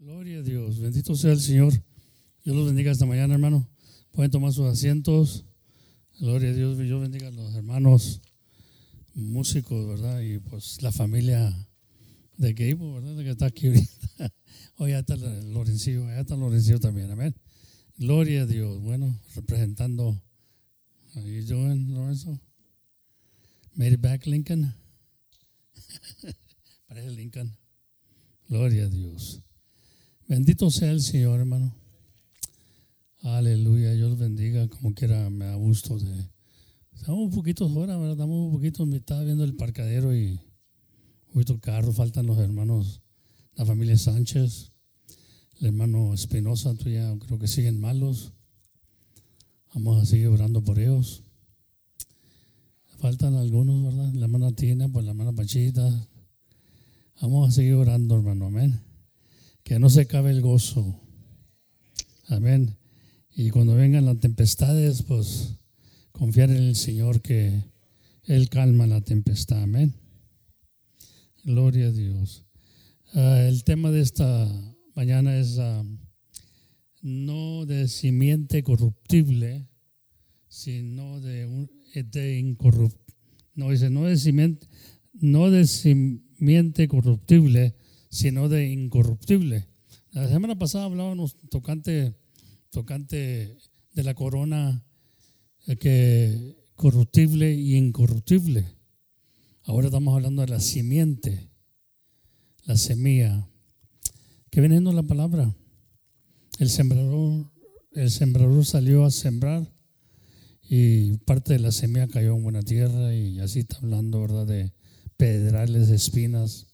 Gloria a Dios. Bendito sea el Señor. Dios los bendiga esta mañana, hermano. Pueden tomar sus asientos. Gloria a Dios. Dios bendiga a los hermanos músicos, ¿verdad? Y pues la familia de Gable, ¿verdad? Que está aquí ahorita. Hoy está Lorencillo, allá está Lorencillo también, amén. Gloria a Dios. Bueno, representando. How you Lorenzo? Made it back, Lincoln. Parece Lincoln. Gloria a Dios. Bendito sea el Señor, hermano. Aleluya. Dios bendiga. Como quiera, me da gusto. Estamos un poquito fuera, ¿verdad? Estamos un poquito. Me estaba viendo el parcadero y. Poquito el carro. Faltan los hermanos. La familia Sánchez. El hermano Espinosa, ya creo que siguen malos. Vamos a seguir orando por ellos. Faltan algunos, ¿verdad? La hermana Tina, pues la hermana Pachita. Vamos a seguir orando, hermano. Amén que no se cabe el gozo. Amén. Y cuando vengan las tempestades, pues confiar en el Señor que Él calma la tempestad. Amén. Gloria a Dios. Ah, el tema de esta mañana es ah, no de simiente corruptible, sino de, un, de incorruptible. No dice, no de simiente, no de simiente corruptible, sino de incorruptible. La semana pasada hablábamos tocante, tocante de la corona eh, que corruptible y incorruptible. Ahora estamos hablando de la simiente, la semilla. ¿Qué viene siendo la palabra? El sembrador, el sembrador salió a sembrar y parte de la semilla cayó en buena tierra y así está hablando, ¿verdad? De pedrales, de espinas.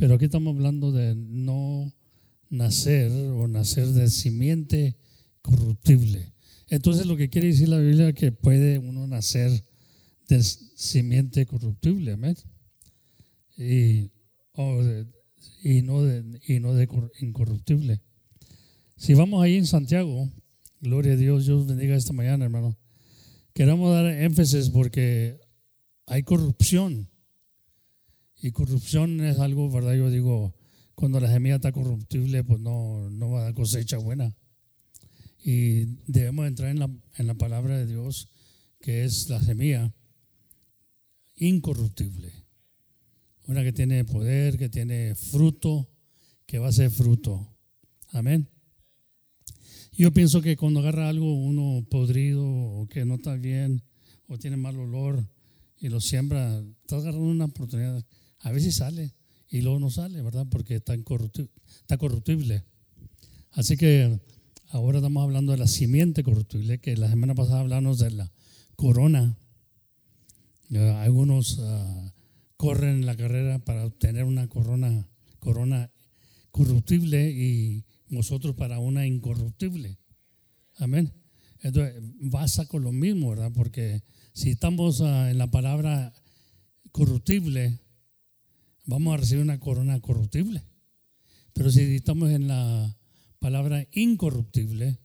Pero aquí estamos hablando de no nacer o nacer de simiente corruptible. Entonces lo que quiere decir la Biblia es que puede uno nacer de simiente corruptible, amén. Y, y, no de, y no de incorruptible. Si vamos ahí en Santiago, gloria a Dios, Dios bendiga esta mañana, hermano. Queremos dar énfasis porque hay corrupción y corrupción es algo, ¿verdad? Yo digo, cuando la semilla está corruptible, pues no, no va a dar cosecha buena. Y debemos entrar en la, en la palabra de Dios, que es la semilla incorruptible. Una que tiene poder, que tiene fruto, que va a ser fruto. Amén. Yo pienso que cuando agarra algo uno podrido o que no está bien o tiene mal olor y lo siembra, está agarrando una oportunidad a veces sale y luego no sale, ¿verdad? Porque está, está corruptible. Así que ahora estamos hablando de la simiente corruptible, que la semana pasada hablamos de la corona. algunos uh, corren la carrera para obtener una corona, corona corruptible y nosotros para una incorruptible. Amén. Entonces, basa con lo mismo, ¿verdad? Porque si estamos uh, en la palabra corruptible, vamos a recibir una corona corruptible. Pero si estamos en la palabra incorruptible,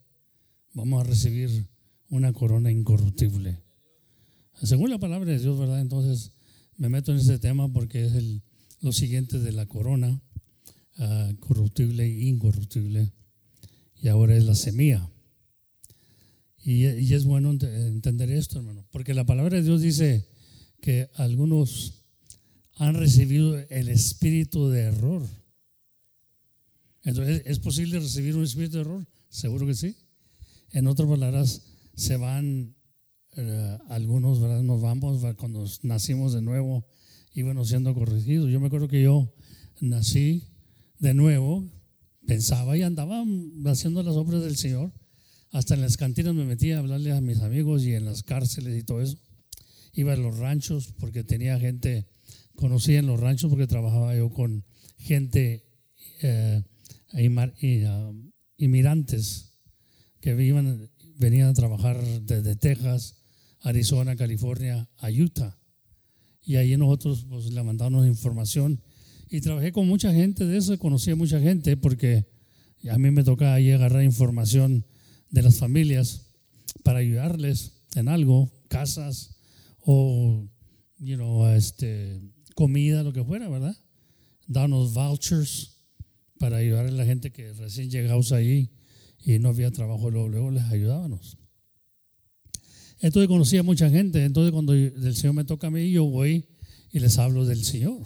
vamos a recibir una corona incorruptible. Según la palabra de Dios, ¿verdad? Entonces me meto en ese tema porque es el, lo siguiente de la corona, ah, corruptible e incorruptible. Y ahora es la semilla. Y, y es bueno entender esto, hermano, porque la palabra de Dios dice que algunos han recibido el espíritu de error. Entonces, ¿es posible recibir un espíritu de error? Seguro que sí. En otras palabras, se van, eh, algunos, ¿verdad? Nos vamos cuando nacimos de nuevo, íbamos siendo corregidos. Yo me acuerdo que yo nací de nuevo, pensaba y andaba haciendo las obras del Señor. Hasta en las cantinas me metía a hablarle a mis amigos y en las cárceles y todo eso. Iba a los ranchos porque tenía gente conocí en los ranchos porque trabajaba yo con gente, eh, ah, inmigrantes que venían a trabajar desde Texas, Arizona, California, a Utah. Y ahí nosotros pues, le mandamos información. Y trabajé con mucha gente de eso, conocí a mucha gente porque a mí me tocaba ahí agarrar información de las familias para ayudarles en algo, casas o, you know, este, comida, lo que fuera, ¿verdad? Darnos vouchers para ayudar a la gente que recién llegados ahí y no había trabajo, luego, les ayudábamos. Entonces conocí a mucha gente. Entonces cuando el Señor me toca a mí, yo voy y les hablo del Señor.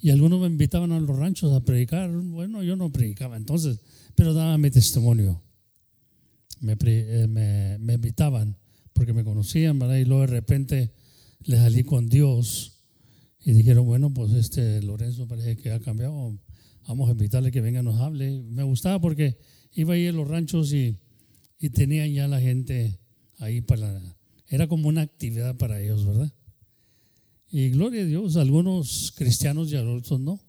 Y algunos me invitaban a los ranchos a predicar. Bueno, yo no predicaba entonces, pero daba mi testimonio. Me, eh, me, invitaban porque me conocían, ¿verdad? Y luego de repente les salí con Dios y dijeron, bueno, pues este Lorenzo parece que ha cambiado, vamos a invitarle que venga nos hable. Me gustaba porque iba ahí a los ranchos y, y tenían ya la gente ahí para... Era como una actividad para ellos, ¿verdad? Y gloria a Dios, algunos cristianos y otros no.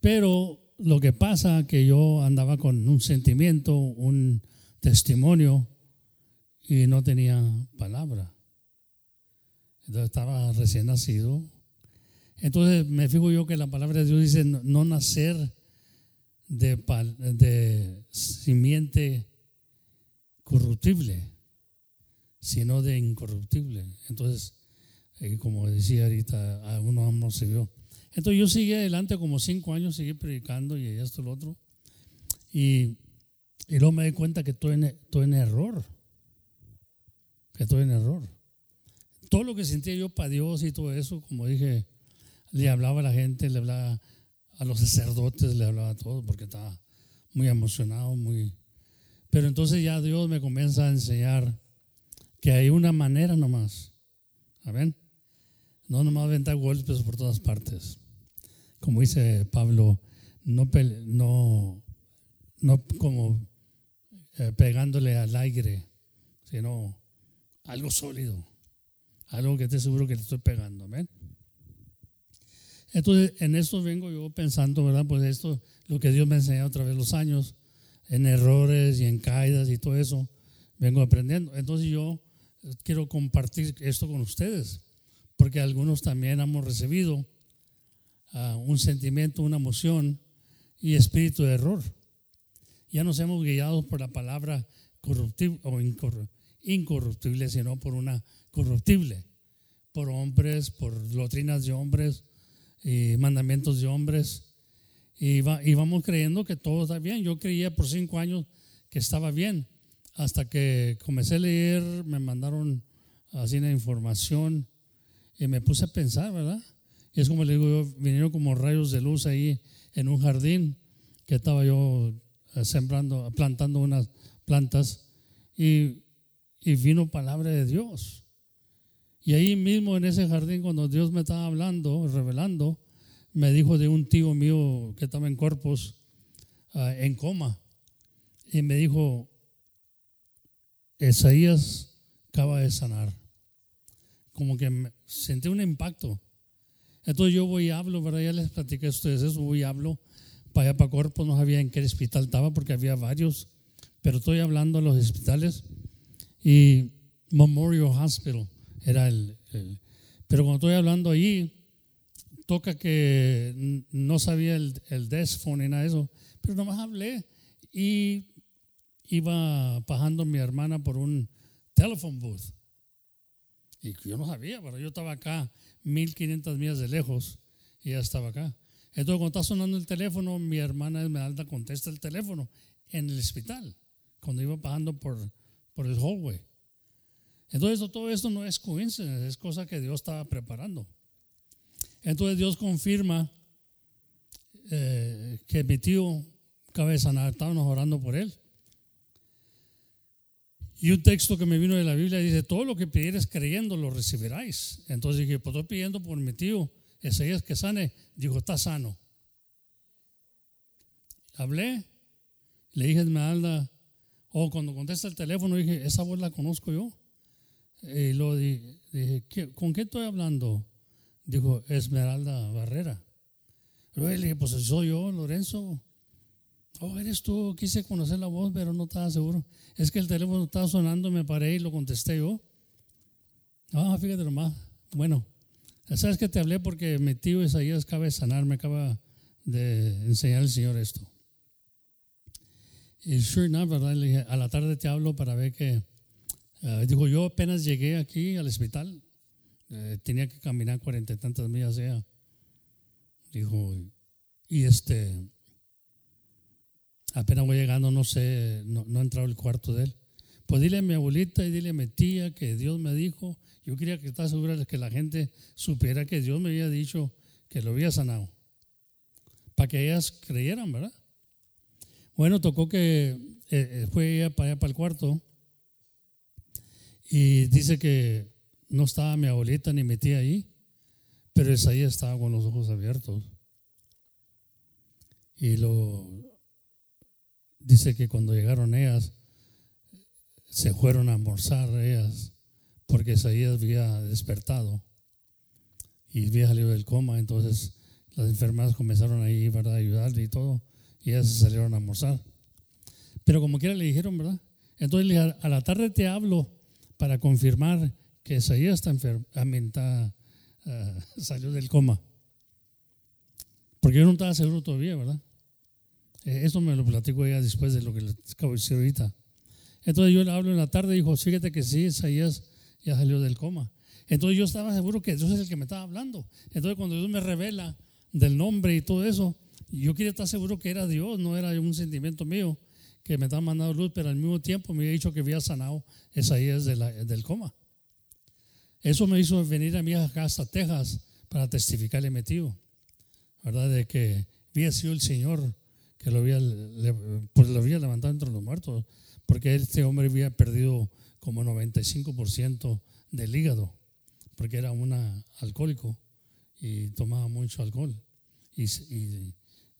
Pero lo que pasa que yo andaba con un sentimiento, un testimonio y no tenía palabra. Entonces estaba recién nacido. Entonces me fijo yo que la palabra de Dios dice no, nacer de, de simiente corruptible, sino de incorruptible. Entonces, eh, como decía ahorita, a uno no se vio. Entonces yo seguí adelante como cinco años, seguí predicando y esto y lo otro. Y, y luego me di cuenta que estoy en, estoy en error. Que estoy en error todo lo que sentía yo para Dios y todo eso, como dije, le hablaba a la gente, le hablaba a los sacerdotes, le hablaba a todos porque estaba muy emocionado, muy... Pero entonces ya Dios me comienza a enseñar que hay una manera nomás. ¿Amén? No nomás aventar golpes por todas partes. Como dice Pablo, no, no, no como eh, pegándole al aire, sino algo sólido algo que esté seguro que le estoy pegando. ¿ven? Entonces, en esto vengo yo pensando, ¿verdad? Pues esto, lo que Dios me ha enseñado a través de los años, en errores y en caídas y todo eso, vengo aprendiendo. Entonces yo quiero compartir esto con ustedes, porque algunos también hemos recibido ah, un sentimiento, una emoción y espíritu de error. Ya nos hemos guiado por la palabra corruptible o incorruptible, sino por una corruptible por hombres, por doctrinas de hombres y mandamientos de hombres. Y, va, y vamos creyendo que todo está bien. Yo creía por cinco años que estaba bien. Hasta que comencé a leer, me mandaron así una información y me puse a pensar, ¿verdad? Y es como le digo vinieron como rayos de luz ahí en un jardín que estaba yo eh, sembrando, plantando unas plantas y, y vino palabra de Dios. Y ahí mismo en ese jardín, cuando Dios me estaba hablando, revelando, me dijo de un tío mío que estaba en cuerpos, ah, en coma. Y me dijo, Isaías acaba de sanar. Como que sentí un impacto. Entonces yo voy y hablo, ¿verdad? Ya les platiqué a ustedes eso, voy y hablo. Para allá, para Cuerpos, no sabía en qué hospital estaba porque había varios. Pero estoy hablando a los hospitales. Y Memorial Hospital era el, pero cuando estoy hablando allí, toca que no sabía el, el desk phone ni nada de eso, pero nomás hablé y iba bajando mi hermana por un telephone booth. Y yo no sabía, pero yo estaba acá, 1500 millas de lejos, y ella estaba acá. Entonces, cuando está sonando el teléfono, mi hermana Esmeralda contesta el teléfono en el hospital, cuando iba bajando por, por el hallway. Entonces todo esto no es coincidencia, es cosa que Dios estaba preparando. Entonces Dios confirma eh, que mi tío cabeza nada, estábamos orando por él. Y un texto que me vino de la Biblia dice, todo lo que pidieres creyendo lo recibiráis. Entonces dije, pues estoy pidiendo por mi tío, ese es que sane. Dijo, está sano. Hablé, le dije a Esmeralda, o oh, cuando contesta el teléfono dije, esa voz la conozco yo. Y lo dije, ¿con qué estoy hablando? Dijo, Esmeralda Barrera. Luego le dije, pues soy yo, Lorenzo. Oh, eres tú, quise conocer la voz, pero no estaba seguro. Es que el teléfono estaba sonando, me paré y lo contesté yo. Ah, fíjate nomás. Bueno, sabes que te hablé porque mi tío Isaías acaba de sanar, me acaba de enseñar el Señor esto. Y sure enough, ¿verdad? Le dije, a la tarde te hablo para ver que Uh, dijo, yo apenas llegué aquí al hospital, eh, tenía que caminar cuarenta y tantas millas allá. Dijo, y este, apenas voy llegando, no sé, no, no he entrado al cuarto de él. Pues dile a mi abuelita y dile a mi tía que Dios me dijo. Yo quería que estás segura de que la gente supiera que Dios me había dicho que lo había sanado. Para que ellas creyeran, ¿verdad? Bueno, tocó que eh, eh, fue ella para allá para el cuarto y dice que no estaba mi abuelita ni mi tía ahí, pero ahí estaba con los ojos abiertos. Y lo dice que cuando llegaron ellas, se fueron a almorzar ellas, porque Isaías había despertado y había salido del coma, entonces las enfermeras comenzaron ahí para ayudarle y todo, y ellas se salieron a almorzar. Pero como quiera le dijeron, ¿verdad? Entonces a la tarde te hablo para confirmar que Isaías está enfermo, uh, salió del coma. Porque yo no estaba seguro todavía, ¿verdad? Eh, eso me lo platico ya después de lo que les acabo de decir ahorita. Entonces yo le hablo en la tarde y dijo, fíjate que sí, Isaías ya salió del coma. Entonces yo estaba seguro que Dios es el que me estaba hablando. Entonces cuando Dios me revela del nombre y todo eso, yo quería estar seguro que era Dios, no era un sentimiento mío que me estaba mandando luz, pero al mismo tiempo me había dicho que había sanado Isaías del coma. Eso me hizo venir a mí acá hasta Texas para testificarle metido, ¿verdad? De que había sido el Señor que lo había, pues lo había levantado entre los muertos, porque este hombre había perdido como 95% del hígado, porque era un alcohólico y tomaba mucho alcohol. Y,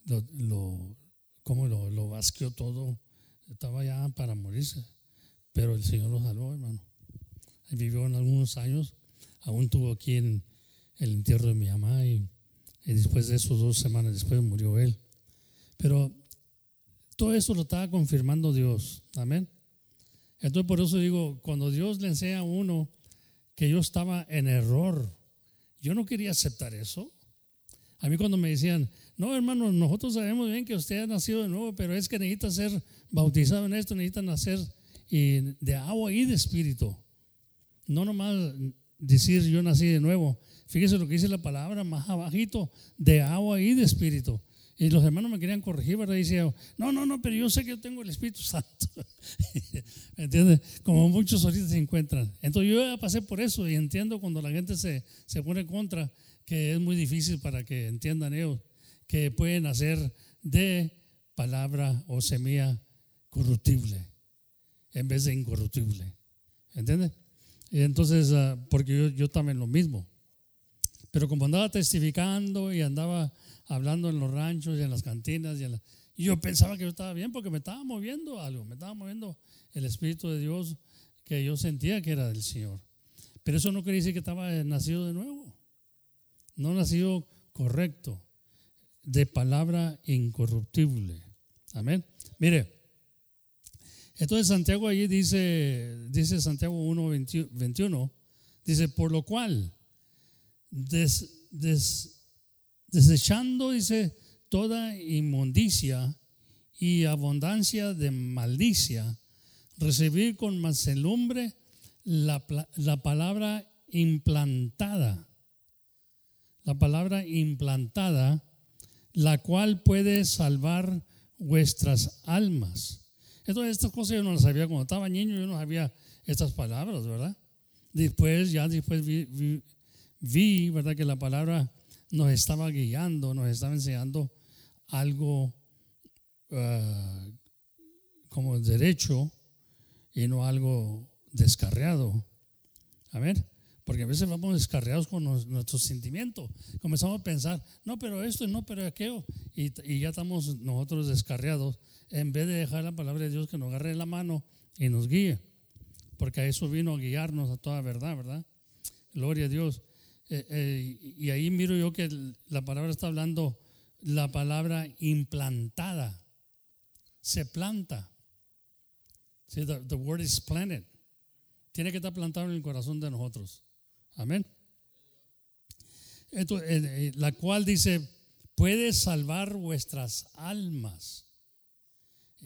lo, lo, como lo, lo vasqueó todo, estaba ya para morirse, pero el Señor lo salvó, hermano vivió en algunos años, aún tuvo aquí en el entierro de mi mamá y, después de esos dos semanas después murió él. Pero todo eso lo estaba confirmando Dios, amén. Entonces por eso digo, cuando Dios le enseña a uno que yo estaba en error, yo no quería aceptar eso. A mí cuando me decían, no hermano, nosotros sabemos bien que usted ha nacido de nuevo, pero es que necesita ser bautizado en esto, necesita nacer de agua y de espíritu. No nomás decir yo nací de nuevo. Fíjese lo que dice la palabra más abajito, de agua y de espíritu. Y los hermanos me querían corregir, ¿verdad? Y decía, no, no, no, pero yo sé que yo tengo el Espíritu Santo. ¿Me entiendes? Como muchos ahorita se encuentran. Entonces yo ya pasé por eso y entiendo cuando la gente se, se pone contra, que es muy difícil para que entiendan ellos que pueden hacer de palabra o semilla corruptible en vez de incorruptible. ¿Entiendes? Entonces, ah, porque yo, también lo mismo. Pero como andaba testificando y andaba hablando en los ranchos y en las cantinas, y, yo pensaba que yo estaba bien porque me estaba moviendo algo, me estaba moviendo el Espíritu de Dios que yo sentía que era del Señor. Pero eso no quiere decir que estaba nacido de nuevo. No nacido correcto, de palabra incorruptible. Amén. Mire, entonces Santiago allí dice, dice Santiago 1, 21, dice, por lo cual, desechando, dice, toda inmundicia y abundancia de maldicia, recibir con mansedumbre la, la palabra implantada, la palabra implantada, la cual puede salvar vuestras almas. Entonces estas cosas yo no las sabía cuando estaba niño, yo no sabía estas palabras, ¿verdad? Después, ya después vi, ¿verdad? Que la palabra nos estaba guiando, nos estaba enseñando algo ah, como derecho y no algo descarriado. Amén. Porque a veces vamos descarriados con nuestros sentimientos. Comenzamos a pensar, no, pero esto, no, pero aquello. Y, y ya estamos nosotros descarriados en vez de dejar la palabra de Dios que nos agarre la mano y nos guíe. Porque a eso vino a guiarnos a toda verdad, ¿verdad? Gloria a Dios. Eh, eh, y ahí miro yo que la palabra está hablando la palabra implantada. Se planta. the, the word is planted. Tiene que estar plantado en el corazón de nosotros. Amén. Esto, eh, la cual dice, puede salvar vuestras almas.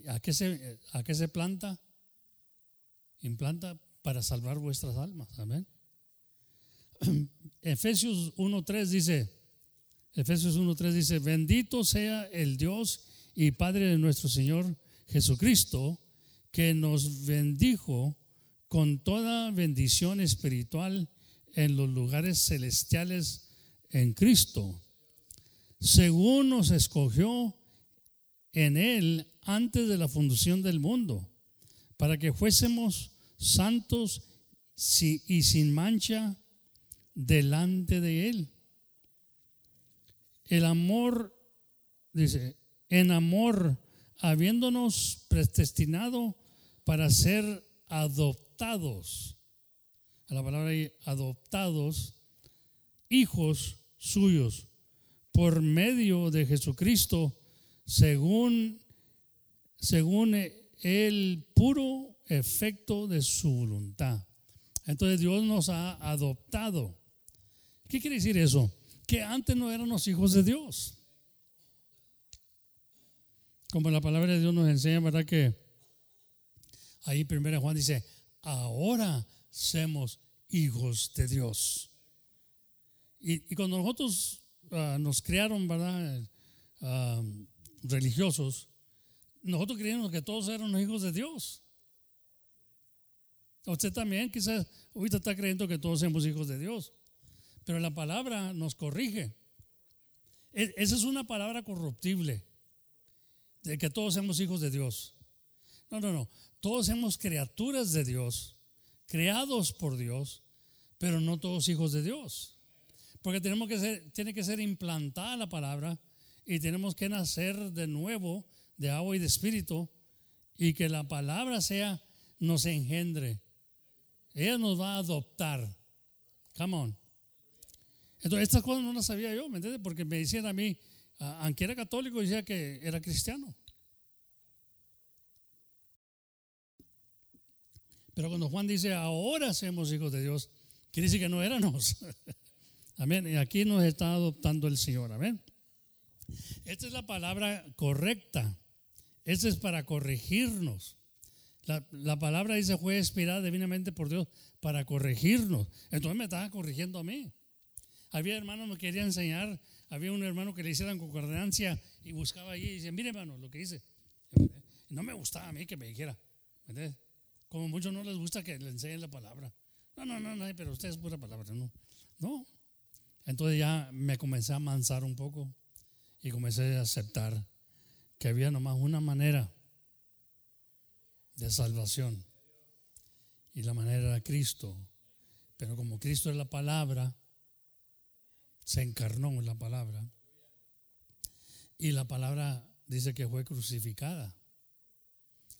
¿A qué se, a qué se planta? Implanta para salvar vuestras almas. Amén. Efesios 1.3 dice, Efesios 1.3 dice, bendito sea el Dios y Padre de nuestro Señor Jesucristo, que nos bendijo con toda bendición espiritual en los lugares celestiales en Cristo, según nos escogió en Él antes de la fundación del mundo, para que fuésemos santos y sin mancha delante de Él. El amor, dice, en amor, habiéndonos predestinado para ser adoptados, la palabra ahí, adoptados, hijos suyos, por medio de Jesucristo, según, según el puro efecto de su voluntad. Entonces Dios nos ha adoptado. ¿Qué quiere decir eso? Que antes no éramos hijos de Dios. Como la palabra de Dios nos enseña, ¿verdad? Que ahí primero Juan dice, ahora somos hijos de Dios. Y, cuando nosotros ah, nos criaron, ¿verdad? Ah, religiosos, nosotros creíamos que todos eran hijos de Dios. Usted también quizás ahorita está creyendo que todos somos hijos de Dios, pero la palabra nos corrige. E, esa es una palabra corruptible, de que todos somos hijos de Dios. No, no, no. Todos somos criaturas de Dios, creados por Dios, pero no todos hijos de Dios. Porque tenemos que ser, tiene que ser implantada la palabra y tenemos que nacer de nuevo de agua y de espíritu y que la palabra sea nos engendre. Ella nos va a adoptar. Come on. Entonces, estas cosas no las sabía yo, ¿me entiendes? Porque me decían a mí, aunque era católico, decía que era cristiano. Pero cuando Juan dice, ahora somos hijos de Dios, quiere decir que no éramos. Amén. Y aquí nos está adoptando el Señor. Amén. Esta es la palabra correcta. Esta es para corregirnos. La, palabra dice fue inspirada divinamente por Dios para corregirnos. Entonces me estaba corrigiendo a mí. Había hermanos que me querían enseñar. Había un hermano que le hicieran concordancia y buscaba allí y dice, mire hermano, lo que dice. No me gustaba a mí que me dijera. Como muchos no les gusta que le enseñen la palabra. No, no, no, no, pero usted es pura palabra. No, no. Entonces ya me comencé a amansar un poco y comencé a aceptar que había nomás una manera de salvación y la manera era Cristo. Pero como Cristo es la palabra, se encarnó en la palabra y la palabra dice que fue crucificada,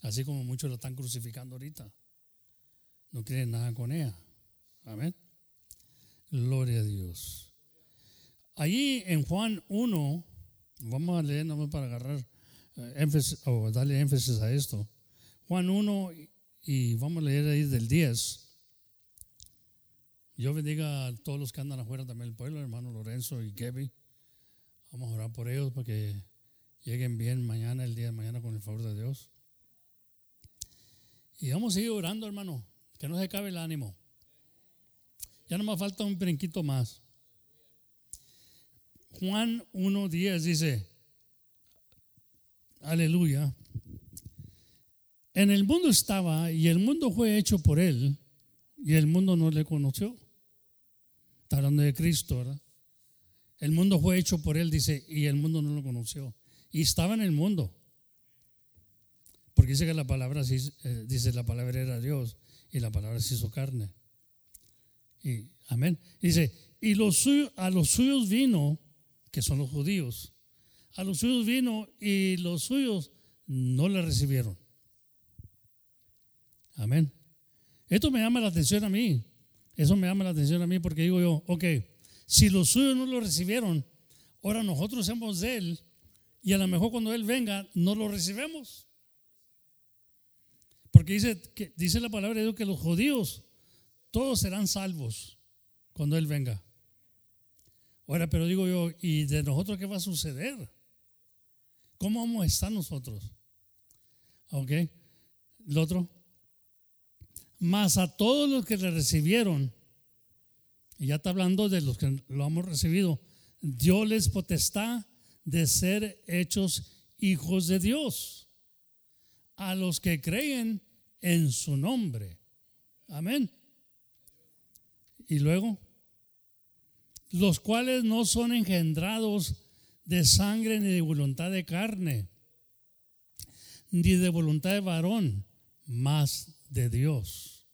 así como muchos la están crucificando ahorita. No quieren nada con ella. Amén. Gloria a Dios. Allí en Juan 1, Vamos a leer nomás para agarrar eh, énfasis o darle énfasis a esto. Juan 1 y vamos a leer ahí del 10. Yo bendiga a todos los que andan afuera también del pueblo, hermano Lorenzo y Kevin. Vamos a orar por ellos para que lleguen bien mañana, el día de mañana, con el favor de Dios. Y vamos a seguir orando, hermano, que no se acabe el ánimo. Ya no me falta un brinquito más. Juan 1.10 dice, aleluya, en el mundo estaba y el mundo fue hecho por él y el mundo no le conoció. Está hablando de Cristo, ¿verdad? El mundo fue hecho por él, dice, y el mundo no lo conoció. Y estaba en el mundo. Porque dice que la palabra, eh, dice la palabra era Dios y la palabra se hizo carne. Y amén. Dice, y los a los suyos vino que son los judíos. A los suyos vino y los suyos no le recibieron. Amén. Esto me llama la atención a mí. Eso me llama la atención a mí porque digo yo, ok, si los suyos no lo recibieron, ahora nosotros somos de Él y a lo mejor cuando Él venga no lo recibemos. Porque dice, que, dice la palabra de Dios que los judíos todos serán salvos cuando Él venga. Ahora, pero digo yo, ¿y de nosotros qué va a suceder? ¿Cómo vamos a estar nosotros? ¿Ok? El otro. Más a todos los que le recibieron, y ya está hablando de los que lo hemos recibido, Dios les potestad de ser hechos hijos de Dios a los que creen en su nombre. Amén. Y luego, los cuales no son engendrados de sangre ni de voluntad de carne, ni de voluntad de varón, más de Dios.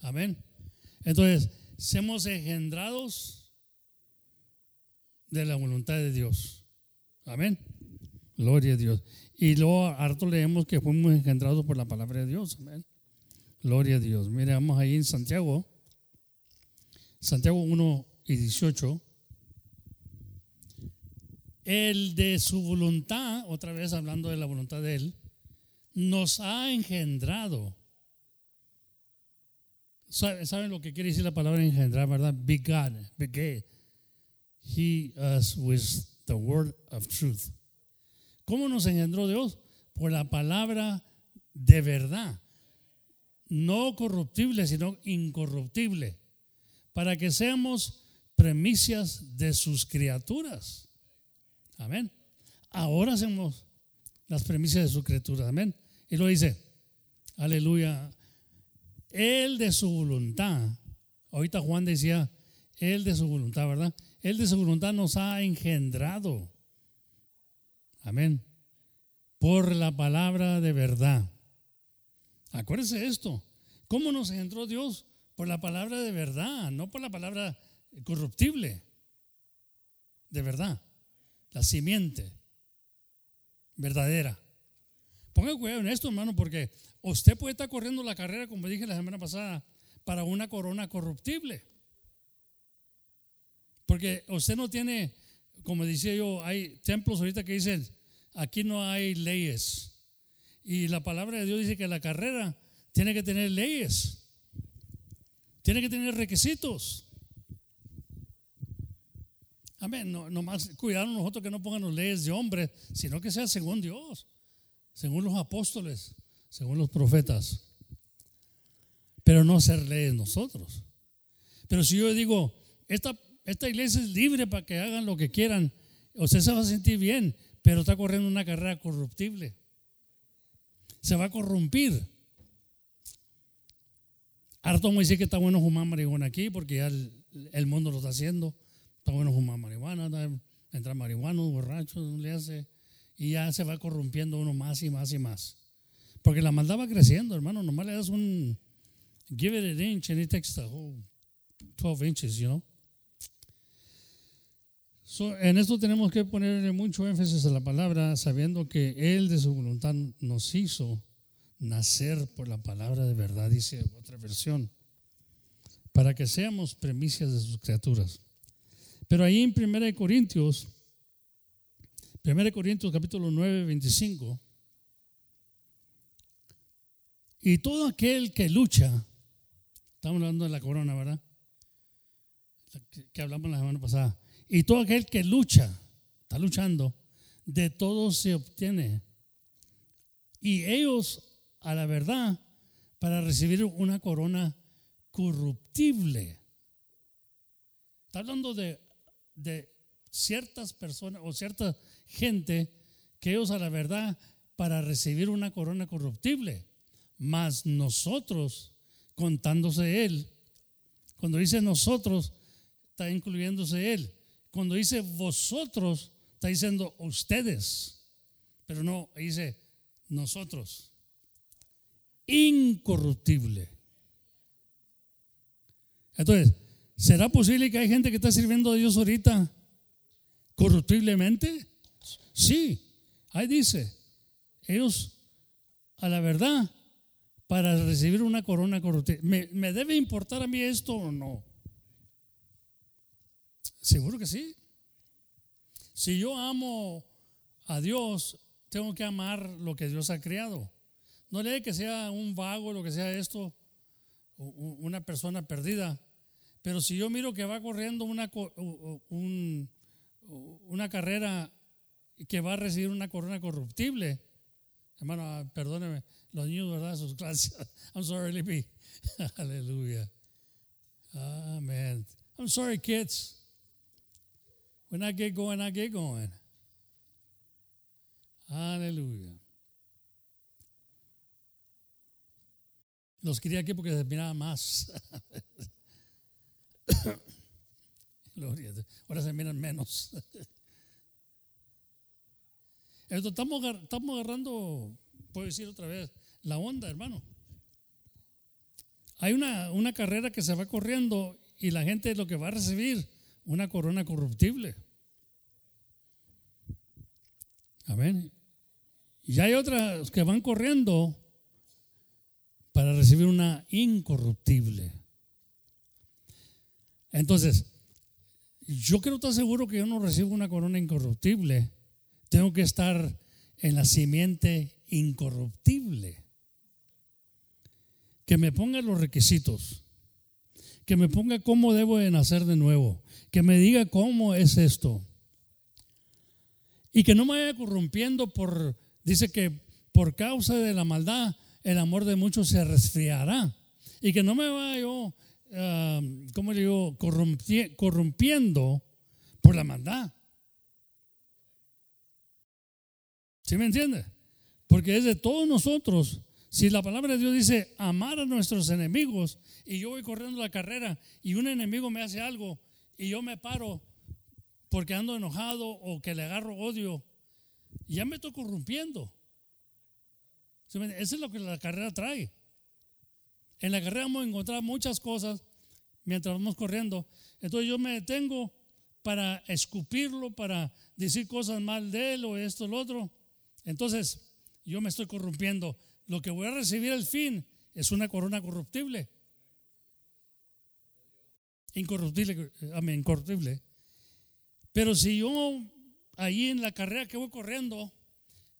Amén. Entonces, somos engendrados de la voluntad de Dios. Amén. Gloria a Dios. Y luego harto leemos que fuimos engendrados por la palabra de Dios. Amén. Gloria a Dios. Mire, vamos ahí en Santiago. Santiago 1 y 18. El de su voluntad, otra vez hablando de la voluntad de Él, nos ha engendrado. ¿Saben lo que quiere decir la palabra engendrar, verdad? Begat, begat. He us with the word of truth. ¿Cómo nos engendró Dios? Por la palabra de verdad. No corruptible, sino incorruptible. Para que seamos premicias de sus criaturas. Amén. Ahora hacemos las premisas de sus criaturas. Amén. Y lo dice, aleluya. Él de su voluntad. Ahorita Juan decía, Él de su voluntad, ¿verdad? Él de su voluntad nos ha engendrado. Amén. Por la palabra de verdad. Acuérdese esto. ¿Cómo nos engendraó Dios? Por la palabra de verdad, no por la palabra corruptible. De verdad la simiente verdadera. Ponga cuidado en esto, hermano, porque usted puede estar corriendo la carrera, como dije la semana pasada, para una corona corruptible. Porque usted no tiene, como decía yo, hay templos ahorita que dicen, aquí no hay leyes. Y la palabra de Dios dice que la carrera tiene que tener leyes, tiene que tener requisitos. Amén. No, nomás cuidaron nosotros que no pongan las leyes de hombres, sino que sea según Dios, según los apóstoles, según los profetas. Pero no ser leyes nosotros. Pero si yo digo, esta, esta iglesia es libre para que hagan lo que quieran, usted se va a sentir bien, pero está corriendo una carrera corruptible. Se va a corrompir. Harto me dice que está bueno fumar marihuana aquí porque ya el, mundo lo está haciendo. Está bueno fumar marihuana, entra marihuana, borracho, le hace, y ya se va corrompiendo uno más y más y más. Porque la maldad va creciendo, hermano. Nomás le das un give it an inch and it takes the whole 12 inches, you know. En esto tenemos que ponerle mucho énfasis a la palabra, sabiendo que Él de su voluntad nos hizo nacer por la palabra de verdad, dice otra versión, para que seamos primicias de sus criaturas. Pero ahí en 1 Corintios, 1 Corintios capítulo 9, 25, y todo aquel que lucha, estamos hablando de la corona, ¿verdad? Que hablamos la semana pasada. Y todo aquel que lucha, está luchando, de todo se obtiene. Y ellos, a la verdad, para recibir una corona corruptible. Está hablando de de ciertas personas o cierta gente que ellos a la verdad para recibir una corona corruptible, mas nosotros, contándose Él, cuando dice nosotros, está incluyéndose Él. Cuando dice vosotros, está diciendo ustedes, pero no, dice nosotros. Incorruptible. Entonces, ¿Será posible que hay gente que está sirviendo a Dios ahorita corruptiblemente? Sí, ahí dice, ellos a la verdad, para recibir una corona corruptible, ¿me, ¿me debe importar a mí esto o no? Seguro que sí. Si yo amo a Dios, tengo que amar lo que Dios ha creado. No le que sea un vago, lo que sea esto, una persona perdida. Pero si yo miro que va corriendo una, una carrera que va a recibir una corona corruptible, hermano, perdóneme, los niños, ¿verdad? Sus clases. I'm sorry, Libby. Aleluya. Amen. I'm sorry, kids. When I get going, I get going. Aleluya. Los quería aquí porque se miraba más. Gloria. Ahora se miran menos. Entonces, estamos, estamos agarrando, puedo decir otra vez, la onda, hermano. Hay una, una carrera que se va corriendo y la gente lo que va a recibir, una corona corruptible. Amén. Y hay otras que van corriendo para recibir una incorruptible. Entonces, yo quiero estar seguro que yo no recibo una corona incorruptible. Tengo que estar en la simiente incorruptible. Que me ponga los requisitos. Que me ponga cómo debo de nacer de nuevo. Que me diga cómo es esto. Y que no me vaya corrompiendo por, dice que por causa de la maldad, el amor de muchos se resfriará. Y que no me vaya yo, ah, ¿cómo digo?, corrompi- corrompiendo por la maldad. ¿Sí me entiende? Porque es de todos nosotros. Si la palabra de Dios dice amar a nuestros enemigos y yo voy corriendo la carrera y un enemigo me hace algo y yo me paro porque ando enojado o que le agarro odio, ya me estoy corrompiendo. Eso es lo que la carrera trae. En la carrera vamos a encontrar muchas cosas mientras vamos corriendo. Entonces yo me detengo para escupirlo, para decir cosas mal de él o esto o lo otro. Entonces yo me estoy corrompiendo. Lo que voy a recibir al fin es una corona corruptible. Incorruptible, amén, incorruptible. Pero si yo ahí en la carrera que voy corriendo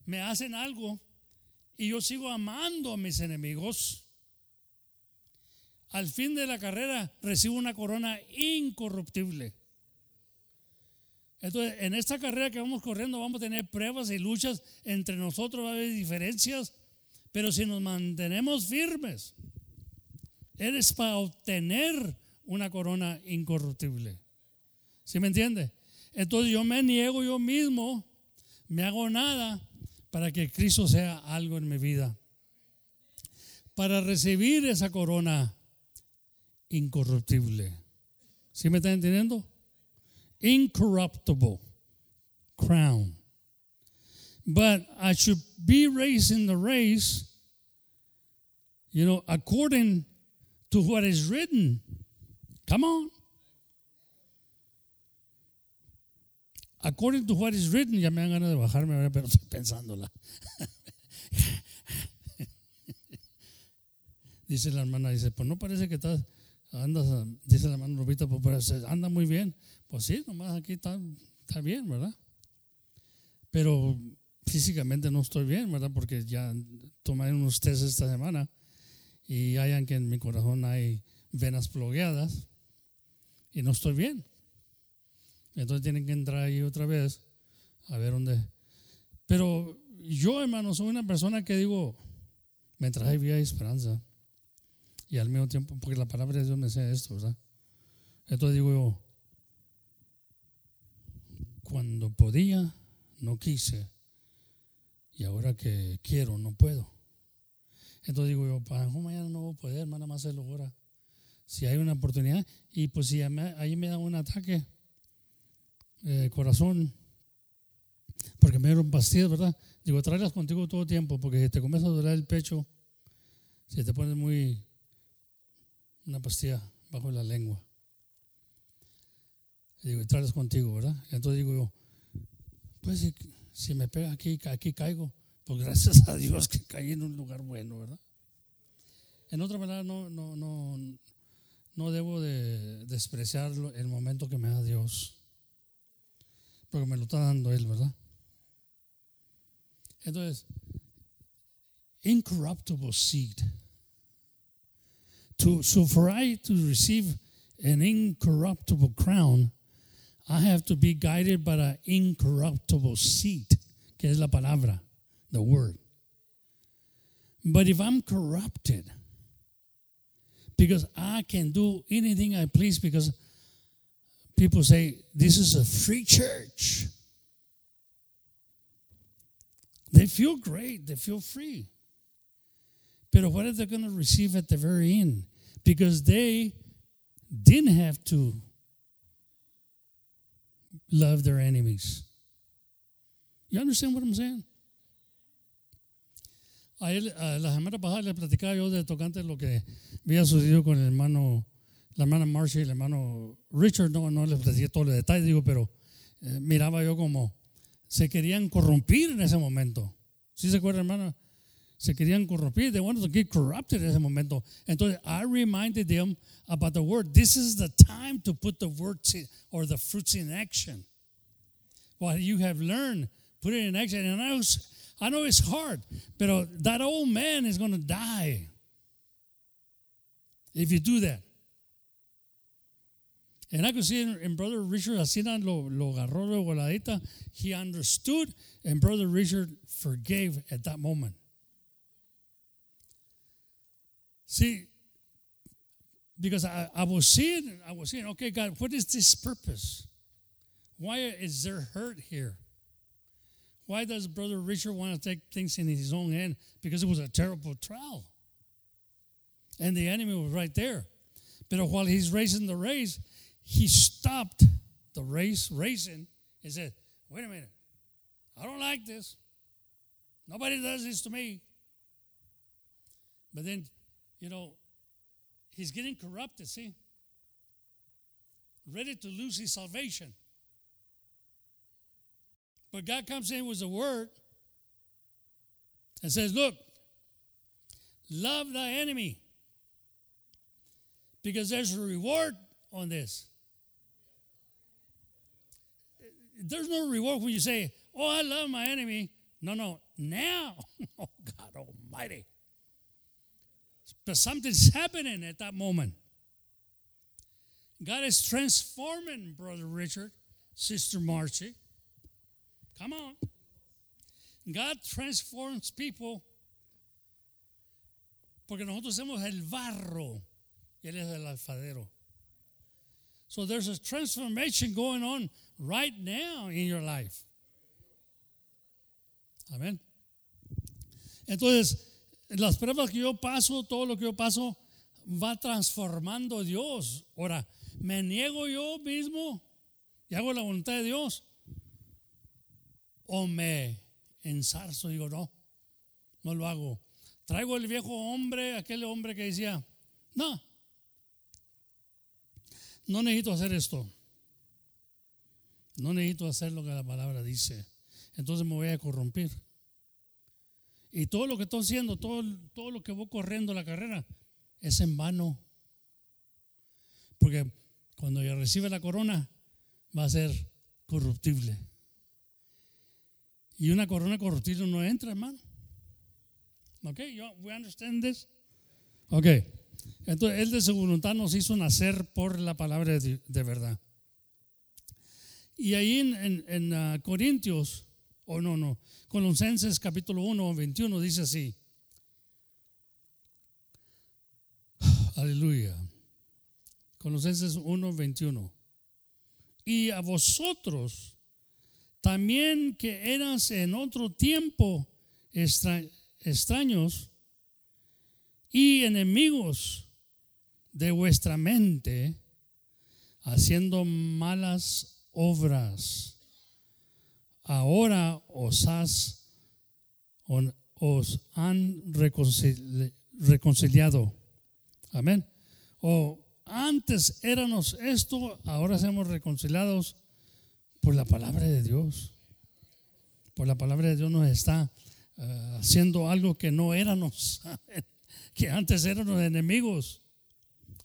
me hacen algo y yo sigo amando a mis enemigos, al fin de la carrera recibo una corona incorruptible. Entonces, en esta carrera que vamos corriendo vamos a tener pruebas y luchas entre nosotros, va a haber diferencias, pero si nos mantenemos firmes, eres para obtener una corona incorruptible. ¿Sí me entiende? Entonces yo me niego yo mismo, me hago nada para que Cristo sea algo en mi vida. Para recibir esa corona incorruptible. ¿Sí me está entendiendo? Incorruptible crown. But I should be racing the race, you know, according to what is written. Come on. According to what is written, ya me dan ganas de bajarme, ¿verdad? pero estoy pensándola. dice la hermana, dice, pues no parece que estás, andas, dice la hermana pues parece- anda muy bien. Pues sí, nomás aquí está bien, ¿verdad? Pero físicamente no estoy bien, ¿verdad? Porque ya tomé unos test esta semana y hayan que en mi corazón hay venas bloqueadas y no estoy bien. Entonces tienen que entrar ahí otra vez a ver dónde. Pero yo, hermano, soy una persona que digo, mientras hay vida hay esperanza. Y al mismo tiempo, porque la palabra de Dios me dice esto, ¿verdad? Entonces digo yo, cuando podía, no quise. Y ahora que quiero, no puedo. Entonces digo yo, para mañana no voy a poder, más hacerlo ahora. Si hay una oportunidad, y pues si ahí me da un ataque, eh, corazón, porque me dieron pastillas, ¿verdad? Digo, tráelas contigo todo el tiempo, porque si te comienza a doler el pecho, si te pones muy una pastilla bajo la lengua. Digo, tráelas contigo, ¿verdad? Entonces digo yo, pues si, me pega aquí, aquí caigo, pues gracias a Dios que caí en un lugar bueno, ¿verdad? En otra manera, no, no, no, no debo de despreciar el momento que me da Dios porque me lo está dando Él, ¿verdad? Entonces, incorruptible seed. To, so for I to receive an incorruptible crown, I have to be guided by an incorruptible seed, que es la palabra, the word. But if I'm corrupted, because I can do anything I please, because people say, This is a free church. They feel great, they feel free. But what are they going to receive at the very end? Because they didn't have to love their enemies. You understand what I'm saying? A él, a la semana pasada le platicaba yo de tocante lo que había sucedido con el hermano, la hermana Marcia y el hermano Richard. No, no les platiqué todos los detalles, digo, pero eh, miraba yo como se querían corrompir en ese momento. ¿Sí se acuerda, hermana? Se querían corrompir. They wanted to get corrupted en ese momento. Entonces, I reminded them about the word. This is the time to put the words or the fruits in action. What you have learned, put it in action. And I, was, I know it's hard, but that old man is going to die if you do that. And I could see in, Brother Richard, así lo, lo agarró. He understood, and Brother Richard forgave at that moment. See, because I, I was seeing, I was seeing, okay, God, what is this purpose? Why is there hurt here? Why does Brother Richard want to take things in his own hand? Because it was a terrible trial. And the enemy was right there. But while he's racing the race, he stopped the race, racing, and said, Wait a minute. I don't like this. Nobody does this to me. But then, you know, he's getting corrupted, see? Ready to lose his salvation. But God comes in with a word and says, Look, love thy enemy because there's a reward on this. There's no reward when you say, Oh, I love my enemy. No, no, now. Oh, God Almighty. But something's happening at that moment. God is transforming Brother Richard, Sister Marcy. Come on. God transforms people porque nosotros somos el barro y Él es el alfadero. So there's a transformation going on right now in your life. Amén. Entonces, las pruebas que yo paso, todo lo que yo paso, va transformando Dios. Ahora, me niego yo mismo y hago la voluntad de Dios. O me ensarzo digo, no, no lo hago. Traigo el viejo hombre, aquel hombre que decía, no, no necesito hacer esto. No necesito hacer lo que la palabra dice. Entonces me voy a corromper. Y todo lo que estoy haciendo, todo, todo lo que voy corriendo la carrera, es en vano. Porque cuando yo recibe la corona, va a ser corruptible. Y una corona corruptible no entra, hermano. ¿Ok? ¿We understand this? Ok. Entonces, Él de su voluntad nos hizo nacer por la palabra de, verdad. Y ahí en, en, ah, Corintios, o no, no, Colosenses capítulo 1, 21 dice así. Aleluya. Colosenses 1, 21. Y a vosotros también que eras en otro tiempo extraños y enemigos de vuestra mente, haciendo malas obras. Ahora os, has, os han reconciliado. Amén. O antes éramos esto, ahora somos reconciliados por la palabra de Dios. Por la palabra de Dios nos está eh, haciendo algo que no éramos. que antes eran los enemigos.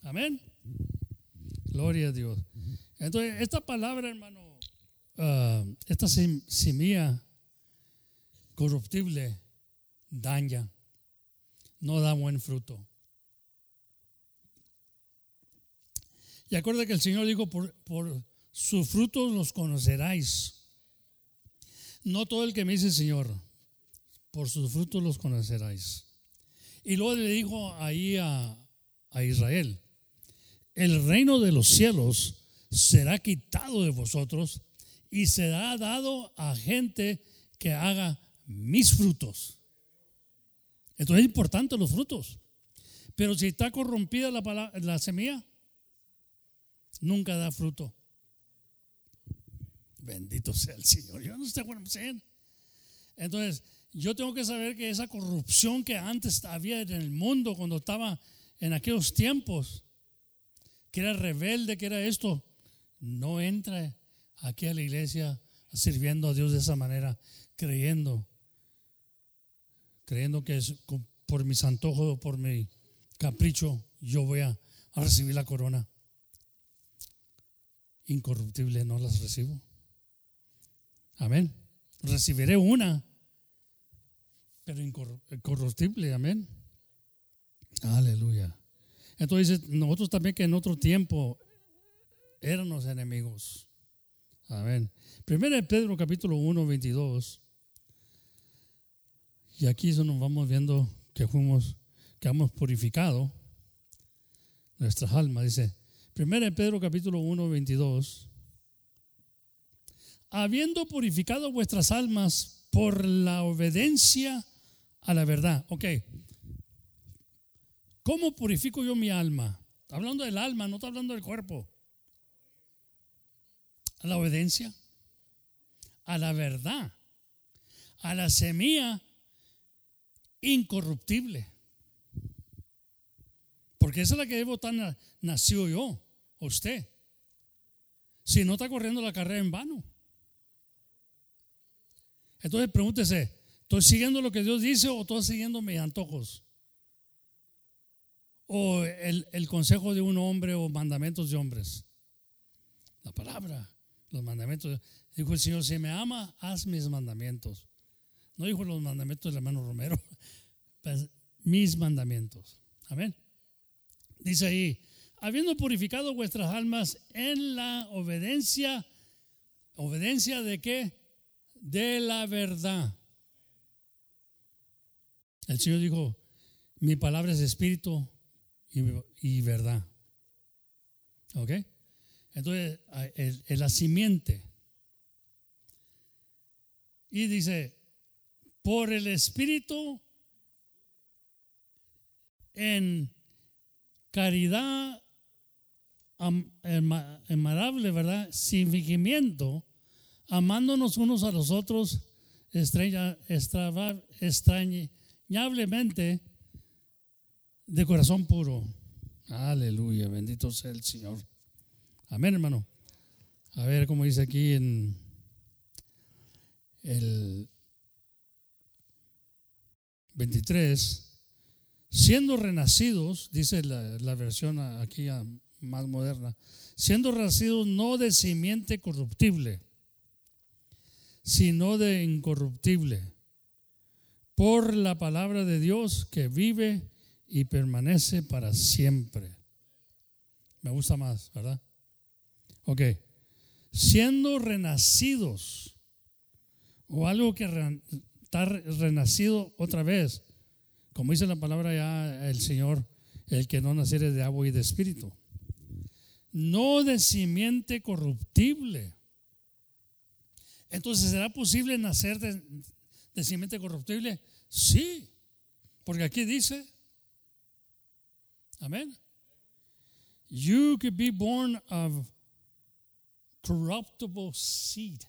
Amén. Gloria a Dios. Entonces, esta palabra, hermano, ah, esta semilla corruptible daña, no da buen fruto. Y acuerda que el Señor dijo, por, por sus frutos los conoceráis. No todo el que me dice Señor, por sus frutos los conoceráis. Y luego le dijo ahí a, Israel, el reino de los cielos será quitado de vosotros y será dado a gente que haga mis frutos. Esto es importante los frutos. Pero si está corrompida la, la semilla, nunca da fruto. Bendito sea el Señor. Yo no sé what I'm Entonces, yo tengo que saber que esa corrupción que antes había en el mundo, cuando estaba en aquellos tiempos, que era rebelde, que era esto, no entra aquí a la iglesia sirviendo a Dios de esa manera, creyendo, creyendo que es por mis antojos o por mi capricho yo voy a, a recibir la corona. Incorruptible no las recibo. Amén. Recibiré una, pero incorruptible. Amén. Aleluya. Entonces, nosotros también que en otro tiempo éramos enemigos. Amén. Primera de Pedro capítulo 1, 22. Y aquí eso nos vamos viendo que fuimos, que hemos purificado nuestras almas. Dice, Primera de Pedro capítulo 1, 22. Habiendo purificado vuestras almas por la obediencia a la verdad. Ok. ¿Cómo purifico yo mi alma? hablando del alma, no está hablando del cuerpo a la obediencia, a la verdad, a la semilla incorruptible. Porque esa es la que debo tan nació yo, usted. Si no está corriendo la carrera en vano. Entonces pregúntese, ¿estoy siguiendo lo que Dios dice o estoy siguiendo mis antojos? ¿O el, el consejo de un hombre o mandamientos de hombres? La palabra los mandamientos. Dijo el Señor, si me ama, haz mis mandamientos. No dijo los mandamientos del hermano Romero, pues, mis mandamientos. Amén. Dice ahí, habiendo purificado vuestras almas en la obediencia, obediencia de qué? De la verdad. El Señor dijo, mi palabra es espíritu y, y verdad. ¿Ok? Entonces, en la simiente. Y dice, por el Espíritu en caridad emarable, ¿verdad? Sin fingimiento, amándonos unos a los otros extrañablemente de corazón puro. Aleluya, bendito sea el Señor. Amén, hermano. A ver cómo dice aquí en el 23. Siendo renacidos, dice la, versión aquí más moderna, siendo renacidos no de simiente corruptible, sino de incorruptible, por la palabra de Dios que vive y permanece para siempre. Me gusta más, ¿verdad? Ok. Siendo renacidos, o algo que está renacido otra vez, como dice la palabra ya el Señor, el que no naciere de agua y de espíritu. No de simiente corruptible. Entonces, ¿será posible nacer de, de simiente corruptible? Sí, porque aquí dice, amén. You could be born of corruptible seed.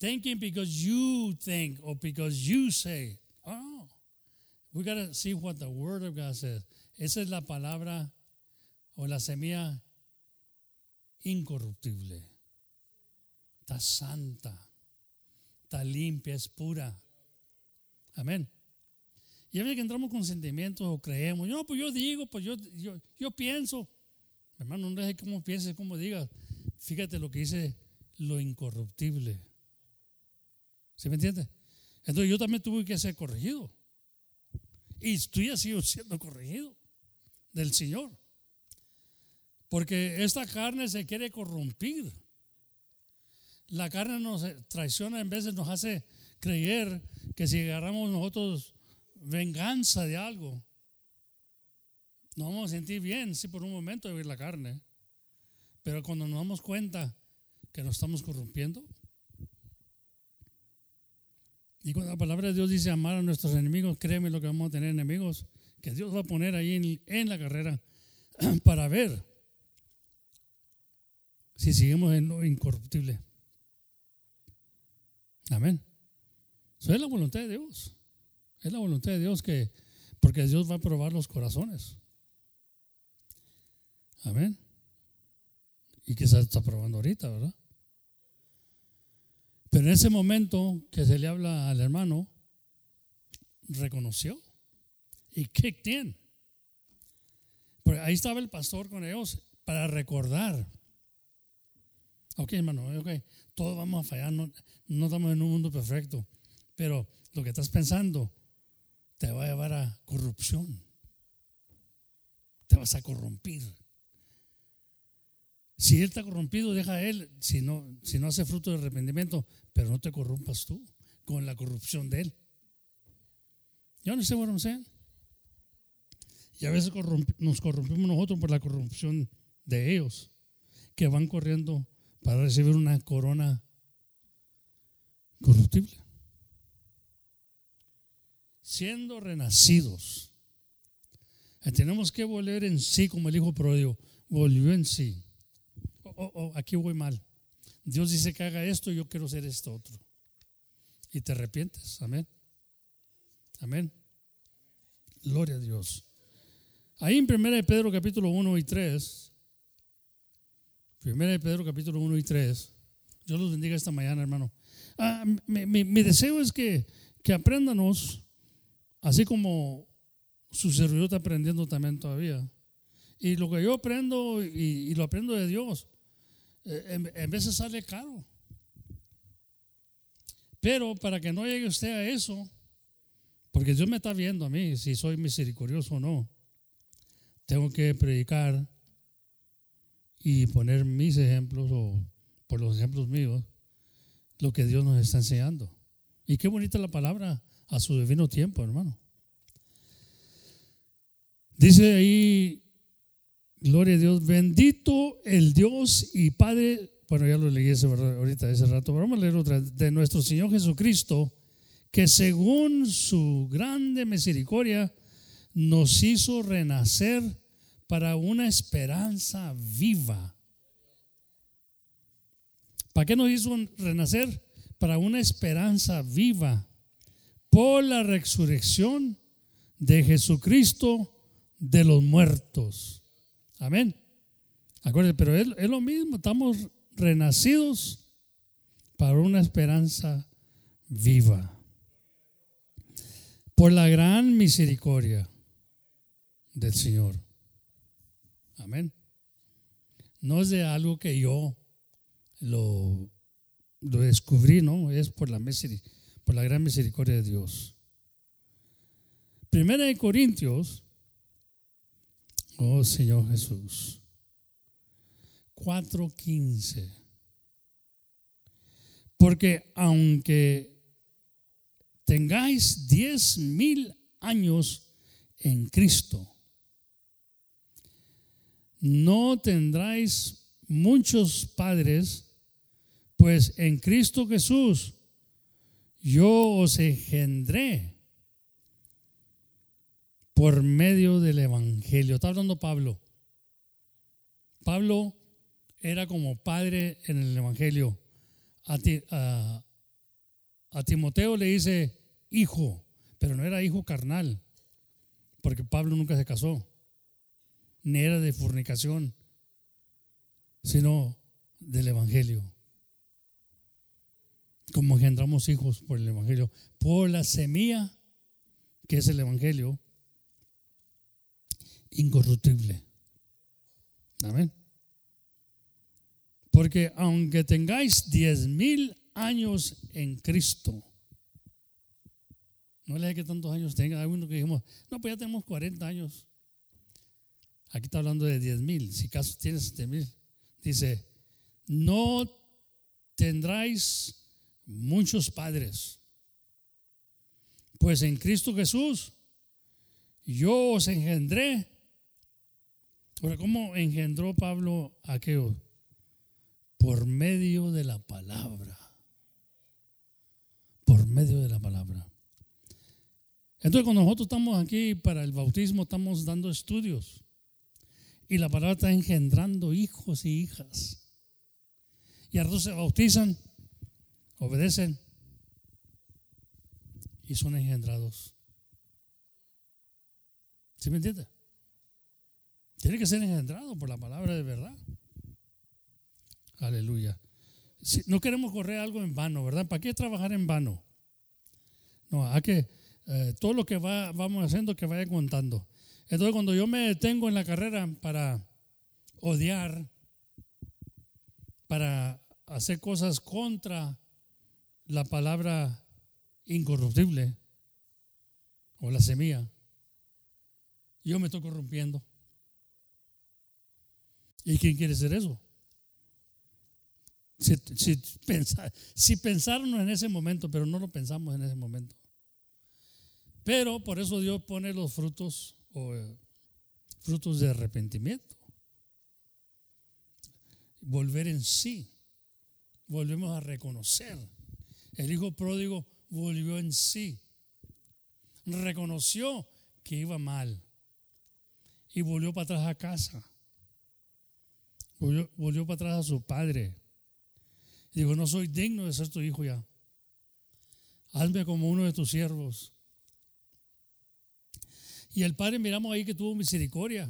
Thinking because you think or because you say, oh, we got to see what the Word of God says. Esa es la palabra o la semilla incorruptible. Está santa, está limpia, es pura. Amén. Y a veces que entramos con sentimientos o creemos, no, pues yo digo, pues yo, yo, yo pienso. Hermano, no deje cómo pienses, cómo digas. Fíjate lo que dice lo incorruptible. ¿Se me entiende? Entonces yo también tuve que ser corregido. Y estoy así siendo corregido del Señor. Porque esta carne se quiere corrompir. La carne nos traiciona, en de nos hace creer que si agarramos nosotros venganza de algo, nos vamos a sentir bien, sí, por un momento de ver la carne. Pero cuando nos damos cuenta que nos estamos corrompiendo, y cuando la palabra de Dios dice amar a nuestros enemigos, créeme lo que vamos a tener enemigos, que Dios va a poner ahí en, en la carrera para ver si seguimos en lo incorruptible. Amén. Eso es la voluntad de Dios. Es la voluntad de Dios que, porque Dios va a probar los corazones. Amén. Y se está probando ahorita, ¿verdad? Pero en ese momento que se le habla al hermano, reconoció y kicked in. Porque ahí estaba el pastor con ellos para recordar. Ok, hermano, ok, todos vamos a fallar, no, no estamos en un mundo perfecto, pero lo que estás pensando te va a llevar a corrupción. Te vas a corrompir. Si él está corrompido, deja a él, si no, si no hace fruto de arrepentimiento, pero no te corrompas tú con la corrupción de él. Yo no sé what I'm saying. Y a veces nos corrompimos nosotros por la corrupción de ellos, que van corriendo para recibir una corona corruptible. Siendo renacidos, tenemos que volver en sí, como el hijo pródigo, volvió en sí oh, oh, aquí voy mal. Dios dice que haga esto, yo quiero hacer esto otro. Y te arrepientes. Amén. Amén. Gloria a Dios. Ahí en 1 de Pedro capítulo 1 y 3, 1 de Pedro capítulo 1 y 3, Dios los bendiga esta mañana, hermano. Ah, mi, deseo es que, que aprendanos, así como su servidor está aprendiendo también todavía. Y lo que yo aprendo y lo aprendo de Dios, eh, en, veces sale caro. Pero para que no llegue usted a eso, porque Dios me está viendo a mí si soy misericordioso o no, tengo que predicar y poner mis ejemplos o por los ejemplos míos lo que Dios nos está enseñando. Y qué bonita la palabra a su divino tiempo, hermano. Dice ahí Gloria a Dios. Bendito el Dios y Padre. Bueno, ya lo leí ese, ahorita, ese rato. Pero vamos a leer otra. De nuestro Señor Jesucristo, que según su grande misericordia nos hizo renacer para una esperanza viva. ¿Para qué nos hizo renacer? Para una esperanza viva. Por la resurrección de Jesucristo de los muertos Amén. Acuérdense, pero es, es lo mismo, estamos renacidos para una esperanza viva. Por la gran misericordia del Señor. Amén. No es de algo que yo lo, descubrí, no, es por la, por la gran misericordia de Dios. Primera de Corintios Oh Señor Jesús. 4.15. Porque aunque tengáis diez mil años en Cristo, no tendráis muchos padres, pues en Cristo Jesús yo os engendré por medio del Evangelio. Está hablando Pablo. Pablo era como padre en el Evangelio. A, Timoteo le dice hijo, pero no era hijo carnal, porque Pablo nunca se casó, ni era de fornicación, sino del Evangelio. Como engendramos hijos por el Evangelio, por la semilla que es el Evangelio, incorruptible. Amén. Porque aunque tengáis diez mil años en Cristo, no le que tantos años tenga. Hay uno que dijimos, no, pues ya tenemos 40 años. Aquí está hablando de diez mil. Si caso tienes 7 mil, dice, no tendráis muchos padres. Pues en Cristo Jesús yo os engendré Ahora, ¿cómo engendró Pablo a por medio de la palabra. Por medio de la palabra. Entonces, cuando nosotros estamos aquí para el bautismo, estamos dando estudios. Y la palabra está engendrando hijos y hijas. Y a todos se bautizan, obedecen y son engendrados. ¿Sí me entiende? Tiene que ser engendrado por la palabra de verdad. Aleluya. no queremos correr algo en vano, ¿verdad? ¿Para qué trabajar en vano? No, hay que eh, todo lo que va, vamos haciendo que vaya contando. Entonces, cuando yo me detengo en la carrera para odiar, para hacer cosas contra la palabra incorruptible o la semilla, yo me estoy corrompiendo. ¿Y quién quiere hacer eso? Si, si pensaron en ese momento, pero no lo pensamos en ese momento. Pero por eso Dios pone los frutos o eh, frutos de arrepentimiento. Volver en sí. Volvemos a reconocer. El hijo pródigo volvió en sí. Reconoció que iba mal. Y volvió para atrás a casa. Volvió, para atrás a su padre. Y dijo, no soy digno de ser tu hijo ya. Hazme como uno de tus siervos. Y el padre miramos ahí que tuvo misericordia.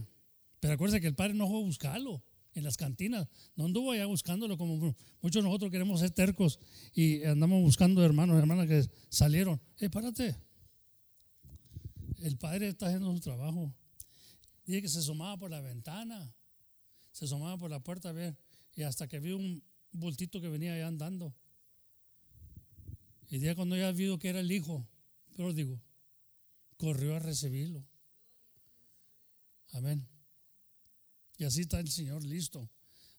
Pero acuérdense que el padre no fue a buscarlo en las cantinas. No anduvo allá buscándolo como muchos de nosotros queremos ser tercos y andamos buscando hermanos hermanas que salieron. Eh. El padre está haciendo su trabajo. Dice que se asomaba por la ventana, se asomaba por la puerta a ver, y hasta que vio un bultito que venía allá andando. Y ya cuando ya vio que era el hijo, pero digo, corrió a recibirlo. Amén. Y así está el Señor listo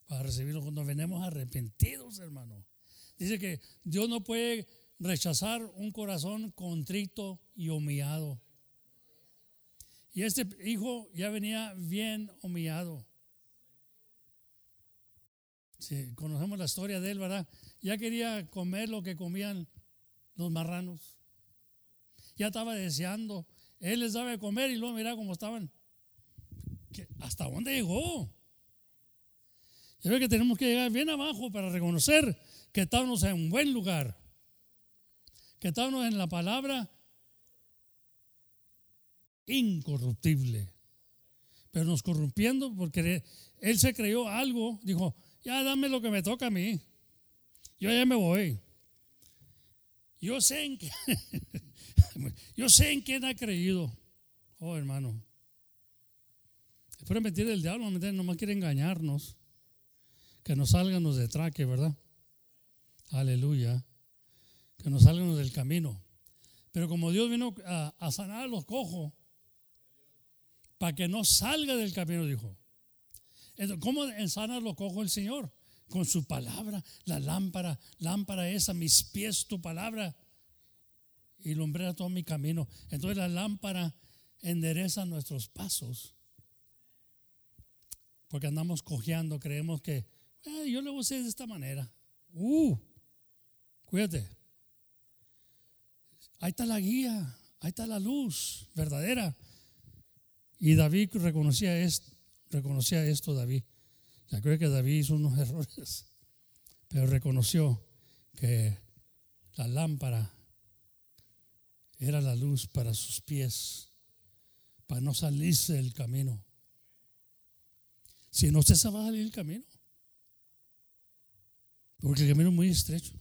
para recibirlo cuando venimos arrepentidos, hermano. Dice que Dios no puede rechazar un corazón contrito y humillado. Y este hijo ya venía bien humillado. Si conocemos la historia de él, ¿verdad? Ya quería comer lo que comían los marranos. Ya estaba deseando. Él les daba de comer y luego mira cómo estaban ¿Hasta dónde llegó? Yo creo que tenemos que llegar bien abajo para reconocer que estamos en un buen lugar, que estamos en la palabra incorruptible, pero nos corrompiendo porque él se creyó algo, dijo, ya dame lo que me toca a mí, yo ya me voy. Yo sé en yo sé en quién ha creído, oh hermano. Pero mentir del diablo, nomás quiere engañarnos. Que nos salgan de traque, ¿verdad? Aleluya. Que nos salgan del camino. Pero como Dios vino a, sanar a los cojos, para que no salga del camino, dijo. ¿Cómo sanar los cojos el Señor? Con su palabra, la lámpara, lámpara esa, mis pies, tu palabra, y todo mi camino. Entonces la lámpara endereza nuestros pasos porque andamos cojeando, creemos que eh, yo lo voy a hacer de esta manera. Uh, cuídate. Ahí está la guía, ahí está la luz verdadera. Y David reconocía esto, reconocía esto David. Ya creo que David hizo unos errores, pero reconoció que la lámpara era la luz para sus pies, para no salirse del camino. Si no, se va salir el camino. Porque el camino es muy estrecho.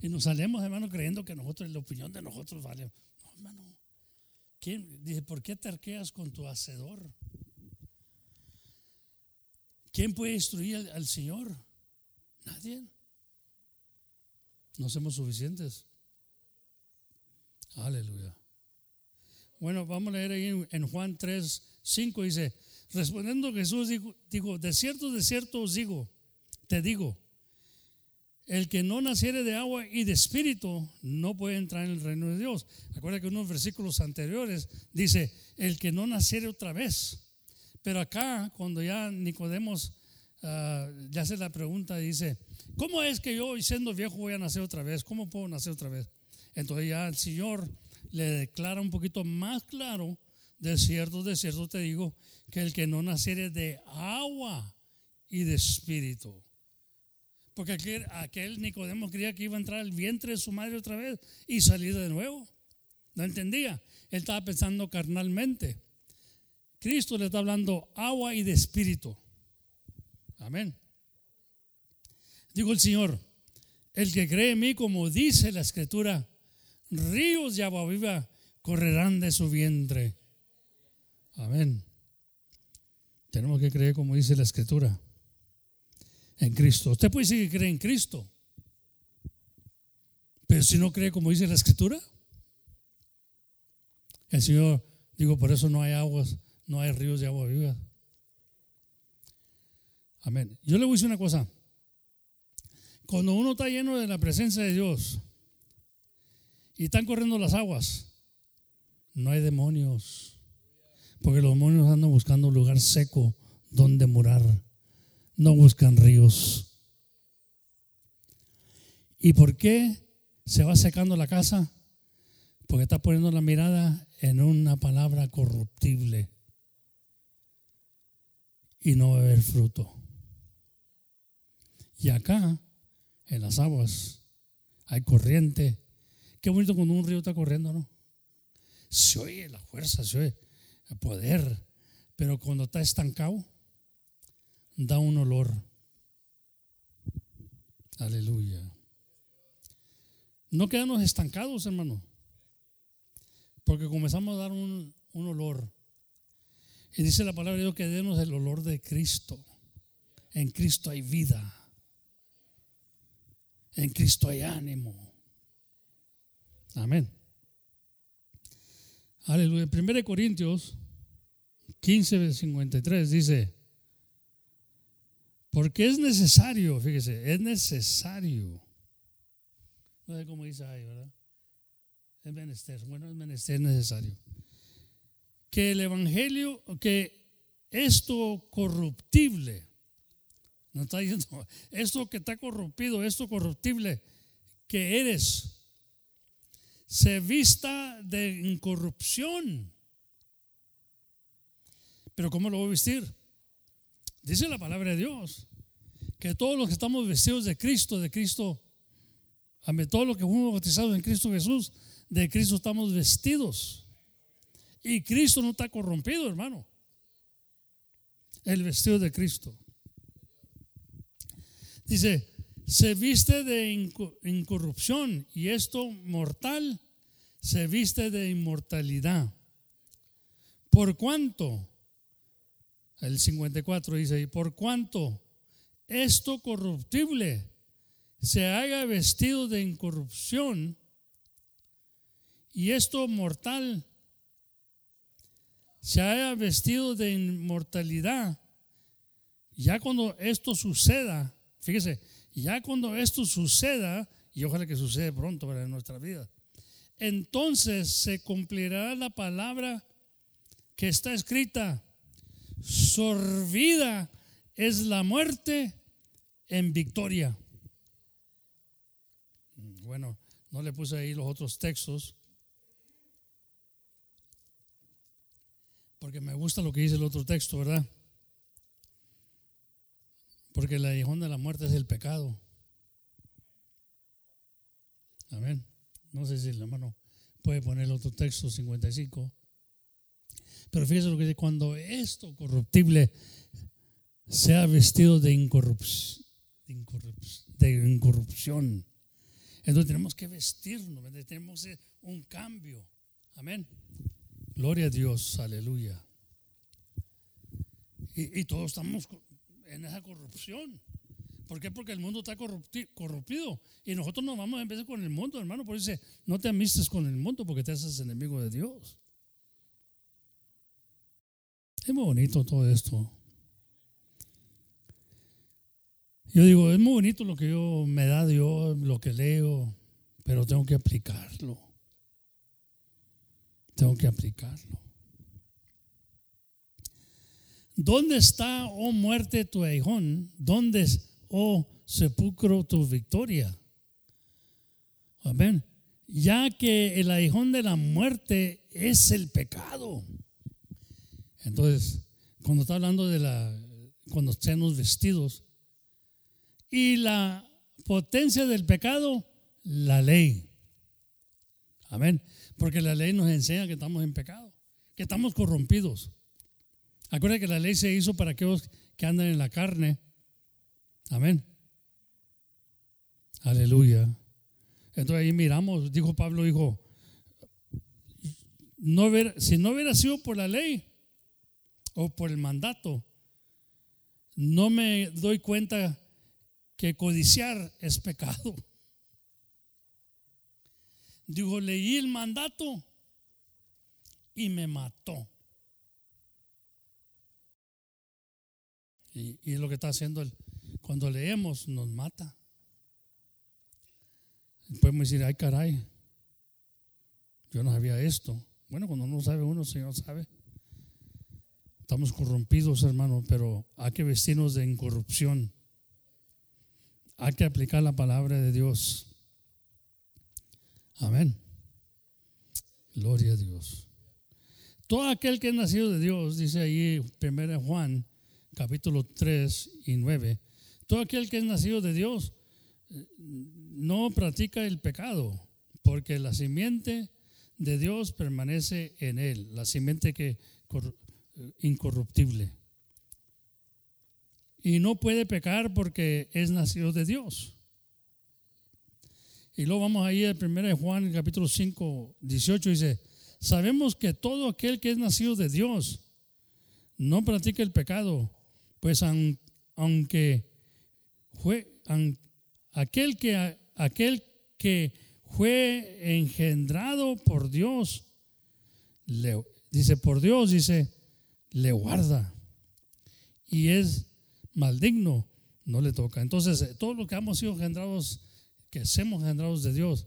Y nos salimos, hermano, creyendo que nosotros, la opinión de nosotros vale. No, hermano. ¿Quién, dice, ¿por qué te arqueas con tu hacedor? ¿Quién puede instruir al, Señor? Nadie. No somos suficientes. Aleluya. Bueno, vamos a leer ahí en Juan 3, 5, dice, Respondiendo Jesús dijo, de cierto, de cierto os digo, te digo, el que no naciere de agua y de espíritu no puede entrar en el reino de Dios. Acuerda que unos versículos anteriores dice, el que no naciere otra vez. Pero acá, cuando ya Nicodemos ah, le hace la pregunta dice, ¿cómo es que yo siendo viejo voy a nacer otra vez? ¿Cómo puedo nacer otra vez? Entonces ya el Señor le declara un poquito más claro, de cierto, de cierto te digo, que el que no naciere de agua y de espíritu. Porque aquel, aquel Nicodemo creía que iba a entrar al vientre de su madre otra vez y salir de nuevo. No entendía. Él estaba pensando carnalmente. Cristo le está hablando agua y de espíritu. Amén. Digo el Señor, el que cree en mí, como dice la escritura, ríos de agua viva correrán de su vientre. Amén. Tenemos que creer como dice la escritura. En Cristo. Usted puede decir que cree en Cristo. Pero si no cree como dice la escritura, el Señor, digo, por eso no hay aguas, no hay ríos de agua viva. Amén. Yo le voy a decir una cosa. Cuando uno está lleno de la presencia de Dios y están corriendo las aguas, no hay demonios. Porque los demonios andan buscando un lugar seco donde morar. No buscan ríos. ¿Y por qué se va secando la casa? Porque está poniendo la mirada en una palabra corruptible y no haber fruto. Y acá, en las aguas, hay corriente. Qué bonito cuando un río está corriendo, ¿no? Se oye la fuerza, se oye el poder, pero cuando está estancado, da un olor. Aleluya. No quedamos estancados, hermano. Porque comenzamos a dar un, olor. Y dice la palabra de Dios que demos el olor de Cristo. En Cristo hay vida. En Cristo hay ánimo. Amén. Aleluya. En 1 Corintios 15, 53 dice, porque es necesario, fíjese, es necesario. No sé cómo dice ahí, ¿verdad? Es menester, bueno, es menester necesario. Que el Evangelio, que esto corruptible, no está diciendo, esto que está corrompido, esto corruptible que eres, se vista de incorrupción. Pero ¿cómo lo voy a vestir? Dice la palabra de Dios que todos los que estamos vestidos de Cristo, de Cristo, todos los que fuimos bautizados en Cristo Jesús, de Cristo estamos vestidos. Y Cristo no está corrompido, hermano. El vestido de Cristo. Dice, se viste de incorrupción y esto mortal se viste de inmortalidad. ¿Por cuánto? El 54 dice, por cuánto esto corruptible se haga vestido de incorrupción y esto mortal se haya vestido de inmortalidad, ya cuando esto suceda, fíjese, ya cuando esto suceda, y ojalá que suceda pronto para nuestra vida, entonces se cumplirá la palabra que está escrita, sorbida es la muerte en victoria. Bueno, no le puse ahí los otros textos, porque me gusta lo que dice el otro texto, ¿verdad? Porque el aguijón de la muerte es el pecado. Amén. No sé si el hermano puede poner el otro texto 55. Pero fíjese lo que dice, cuando esto corruptible sea vestido de, incorrupción, de incorrupción. Entonces tenemos que vestirnos, tenemos un cambio. Amén. Gloria a Dios, aleluya. Y, todos estamos en esa corrupción. ¿Por qué? Porque el mundo está corrompido. Y nosotros nos vamos a empezar con el mundo, hermano. Por eso dice, no te amistes con el mundo porque te haces enemigo de Dios. Es muy bonito todo esto. Yo digo, es muy bonito lo que yo me da Dios, lo que leo, pero tengo que aplicarlo. Tengo que aplicarlo. ¿Dónde está, oh muerte, tu aguijón? ¿Dónde, oh sepulcro, tu victoria? Amén. Ya que el aguijón de la muerte es el pecado. Entonces, cuando está hablando de la, cuando los vestidos, y la potencia del pecado, la ley. Amén. Porque la ley nos enseña que estamos en pecado, que estamos corrompidos. Acuérdense que la ley se hizo para aquellos que andan en la carne. Amén. Aleluya. Entonces ahí miramos, dijo Pablo, dijo, si no hubiera sido por la ley o por el mandato, no me doy cuenta que codiciar es pecado. Dijo, leí el mandato y me mató. Y, y, lo que está haciendo él. Cuando leemos, nos mata. Podemos decir, ay caray, yo no sabía esto. Bueno, cuando no sabe uno, Señor sabe. Estamos corrompidos, hermano, pero hay que vestirnos de incorrupción. Hay que aplicar la palabra de Dios. Amén. Gloria a Dios. Todo aquel que es nacido de Dios, dice ahí 1 Juan, capítulo 3 y 9, todo aquel que es nacido de Dios no practica el pecado, porque la simiente de Dios permanece en él, la simiente que incorruptible. Y no puede pecar porque es nacido de Dios. Y luego vamos ahí al 1 Juan, capítulo 5, 18, dice, sabemos que todo aquel que es nacido de Dios no practica el pecado, pues aunque fue, aquel que, aquel que fue engendrado por Dios, le, dice, por Dios, dice, le guarda. Y es maligno, no le toca. Entonces, todo lo que hemos sido engendrados, que somos engendrados de Dios,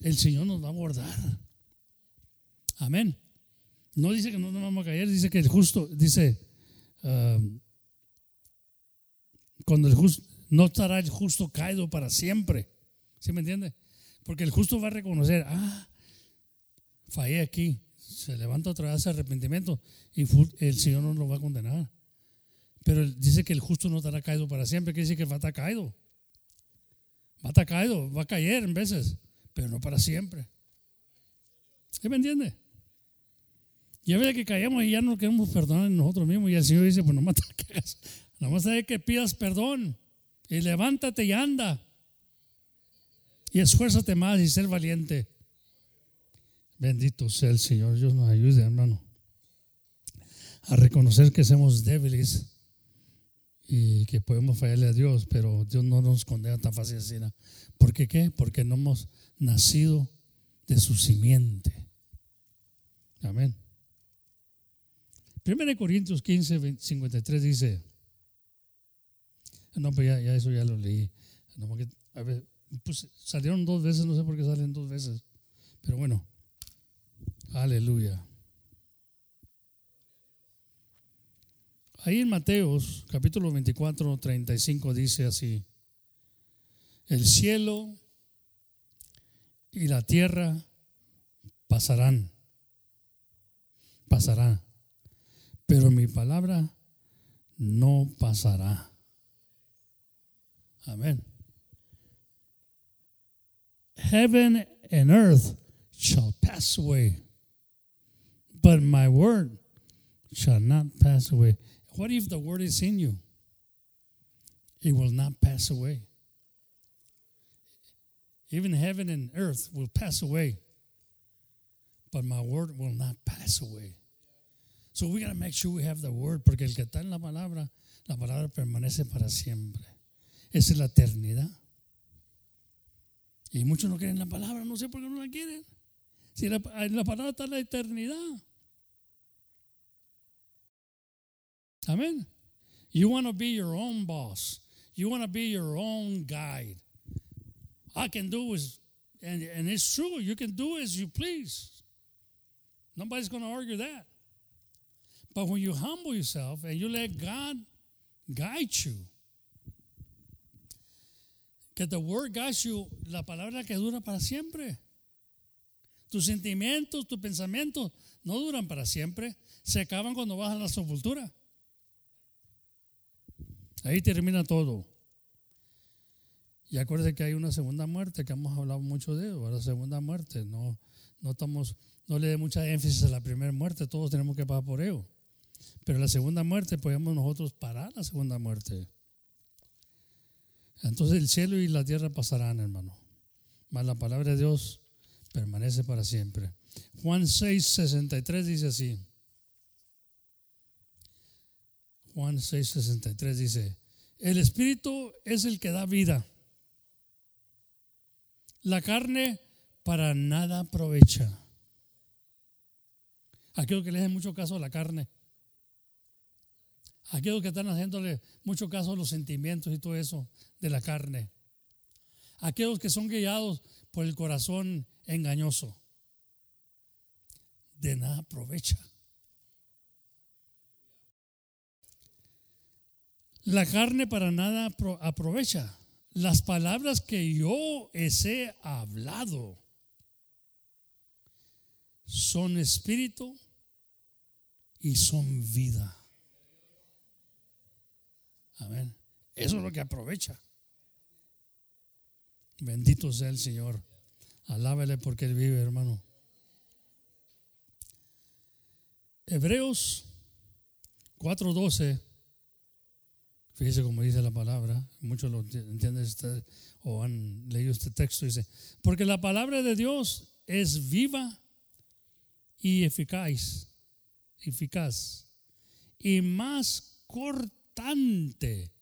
el Señor nos va a guardar. Amén. No dice que no nos vamos a caer, dice que el justo, dice, ah, cuando el justo, no estará el justo caído para siempre. ¿Sí me entiende? Porque el justo va a reconocer, ah, fallé aquí. Se levanta otra vez arrepentimiento y el Señor no lo va a condenar. Pero dice que el justo no estará caído para siempre, que dice que va a estar caído. Va a caído, va a caer en veces, pero no para siempre. ¿Sí me entiende? Y a veces que caemos y ya no queremos perdonar nosotros mismos. Y el Señor dice: Pues nomás te hagas, nomás hay que pidas perdón. Y levántate y anda. Y esfuérzate más y ser valiente. Bendito sea el Señor. Dios nos ayude, hermano. A reconocer que somos débiles y que podemos fallarle a Dios, pero Dios no nos condena tan fácil así. ¿Por qué qué? Porque no hemos nacido de su simiente. Amén. 1 Corintios 15, 53 dice, no, pues ya, ya eso ya lo leí. a ver, pues salieron dos veces, no sé por qué salen dos veces. Pero bueno, aleluya. Ahí en Mateos, capítulo 24, 35, dice así: El cielo y la tierra pasarán, pasarán, pero mi palabra no pasará. Amén. Heaven and earth shall pass away, but my word shall not pass away. What if the word is in you? It will not pass away. Even heaven and earth will pass away, but my word will not pass away. So we got to make sure we have the word, porque el que está en la palabra, la palabra permanece para siempre. Esa es la eternidad. Y muchos no quieren la palabra, no sé por qué no la quieren. Si la, en la palabra está la eternidad. Amén. You want to be your own boss. You want to be your own guide. I can do is, and, and it's true, you can do as you please. Nobody's going to argue that. But when you humble yourself and you let God guide you, que the word guides you, la palabra que dura para siempre. Tus sentimientos, tus pensamientos no duran para siempre, se acaban cuando vas a la sepultura. Ahí termina todo. Y acuérdense que hay una segunda muerte, que hemos hablado mucho de eso, la segunda muerte. No, no, estamos, no le dé mucha énfasis a la primera muerte, todos tenemos que pasar por ello. Pero la segunda muerte podemos nosotros parar la segunda muerte. Entonces el cielo y la tierra pasarán, hermano. Mas la palabra de Dios permanece para siempre. Juan 6, 63 dice así. Juan 6, 63 dice, el espíritu es el que da vida. La carne para nada aprovecha. Aquellos que le hacen mucho caso a la carne. Aquellos que están haciéndole mucho caso a los sentimientos y todo eso de la carne. Aquellos que son guiados por el corazón engañoso. De nada aprovecha. La carne para nada aprovecha las palabras que yo he hablado son espíritu y son vida. Amén. Eso es lo que aprovecha. Bendito sea el Señor. Alábele porque Él vive, hermano. Hebreos 4:12 Fíjese como dice la palabra, muchos lo entienden o han leído este texto, dice, porque la palabra de Dios es viva y eficaz, eficaz y más cortante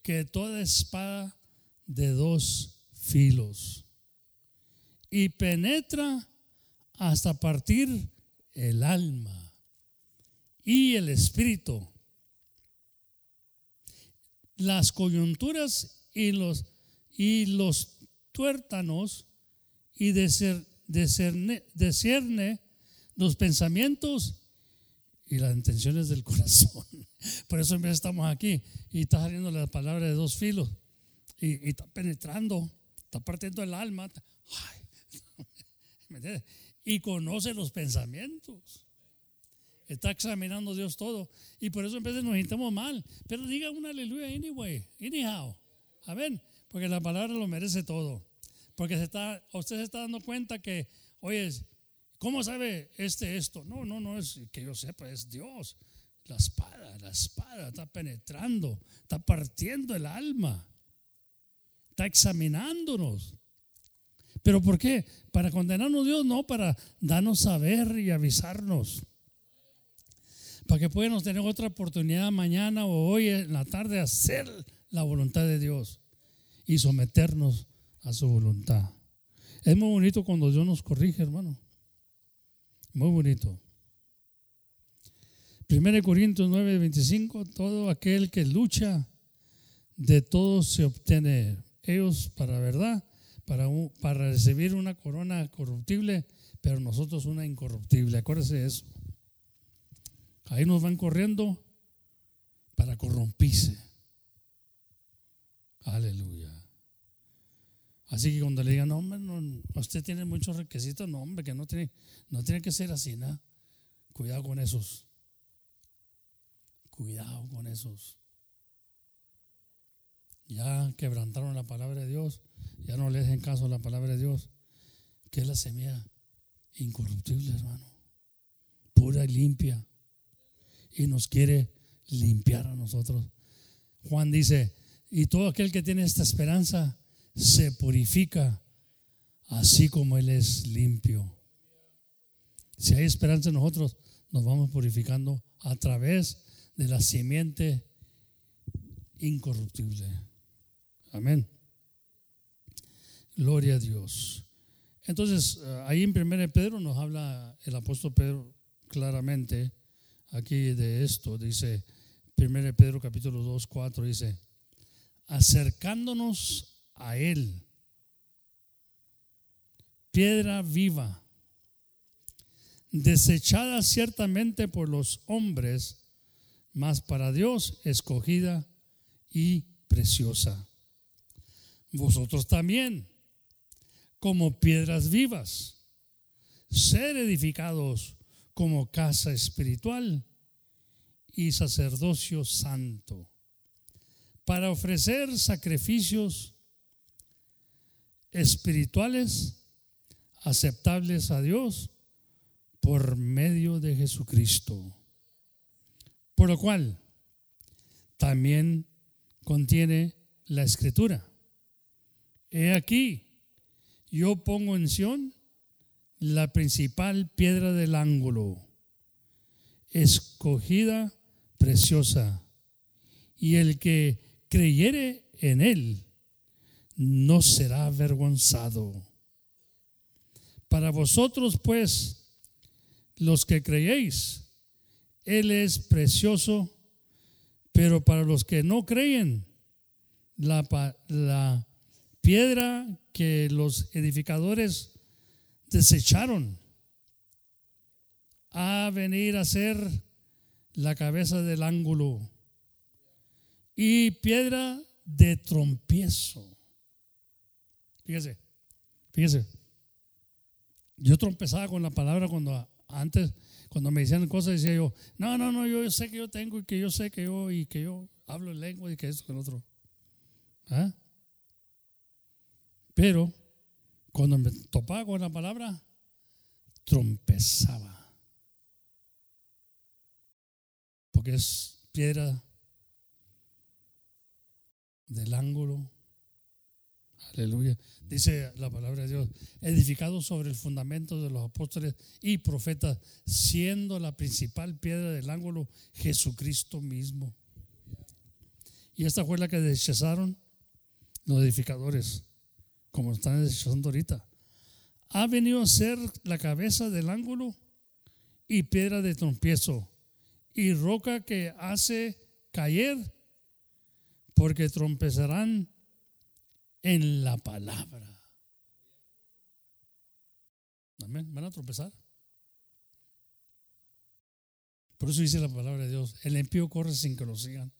que toda espada de dos filos y penetra hasta partir el alma y el espíritu las coyunturas y los, y los tuértanos y discerne, los pensamientos y las intenciones del corazón. Por eso estamos aquí y está saliendo la palabra de dos filos y, está penetrando, está partiendo el alma. y conoce los pensamientos. Está examinando Dios todo. Y por eso veces nos sintamos mal. Pero diga un aleluya anyway, anyhow. Amén. Porque la palabra lo merece todo. Porque se está, usted se está dando cuenta que, oye, ¿cómo sabe este esto? No, no, no es que yo sepa, es Dios. La espada, la espada está penetrando, está partiendo el alma, está examinándonos. ¿Pero por qué? ¿Para condenarnos Dios? No, para darnos saber y avisarnos para que podamos tener otra oportunidad mañana o hoy en la tarde hacer la voluntad de Dios y someternos a su voluntad. Es muy bonito cuando Dios nos corrige, hermano. Muy bonito. 1 Corintios 9, 25, todo aquel que lucha, de todo se obtiene. Ellos para verdad, para, para recibir una corona corruptible, pero nosotros una incorruptible. Acuérdese de eso. Ahí nos van corriendo para corrompirse. Aleluya. Así que cuando le digan, no, hombre, usted tiene muchos requisitos, no, hombre, que no tiene, no tiene que ser así, ¿no? Cuidado con esos. Cuidado con esos. Ya quebrantaron la palabra de Dios, ya no le dejen caso a la palabra de Dios, que es la semilla incorruptible, hermano, pura y limpia y nos quiere limpiar a nosotros. Juan dice, y todo aquel que tiene esta esperanza se purifica así como Él es limpio. Si hay esperanza en nosotros, nos vamos purificando a través de la simiente incorruptible. Amén. Gloria a Dios. Entonces, eh, ahí en 1 Pedro nos habla el apóstol Pedro claramente aquí de esto, dice 1 Pedro capítulo 2, 4, dice, acercándonos a Él, piedra viva, desechada ciertamente por los hombres, mas para Dios escogida y preciosa. Vosotros también, como piedras vivas, ser edificados como casa espiritual y sacerdocio santo, para ofrecer sacrificios espirituales aceptables a Dios por medio de Jesucristo. Por lo cual también contiene la escritura. He aquí, yo pongo en Sion la principal piedra del ángulo, escogida, preciosa, y el que creyere en él no será avergonzado. Para vosotros, pues, los que creéis, Él es precioso, pero para los que no creen, la, la piedra que los edificadores desecharon a venir a ser la cabeza del ángulo y piedra de trompiezo. Fíjese, fíjese. Yo trompezaba con la palabra cuando antes, cuando me decían cosas, decía yo, no, no, no, yo sé que yo tengo y que yo sé que yo y que yo hablo en lengua y que esto, que el otro. ¿Ah? Pero cuando me topaba con la palabra, trompezaba. Porque es piedra del ángulo Aleluya. Dice la palabra de Dios, edificado sobre el fundamento de los apóstoles y profetas, siendo la principal piedra del ángulo Jesucristo mismo. Y esta fue la que desecharon los edificadores, como están desechando ahorita. Ha venido a ser la cabeza del ángulo y piedra de trompiezo y roca que hace caer, porque trompezarán en la palabra. Amén. Van a tropezar. Por eso dice la palabra de Dios, el impío corre sin que lo sigan.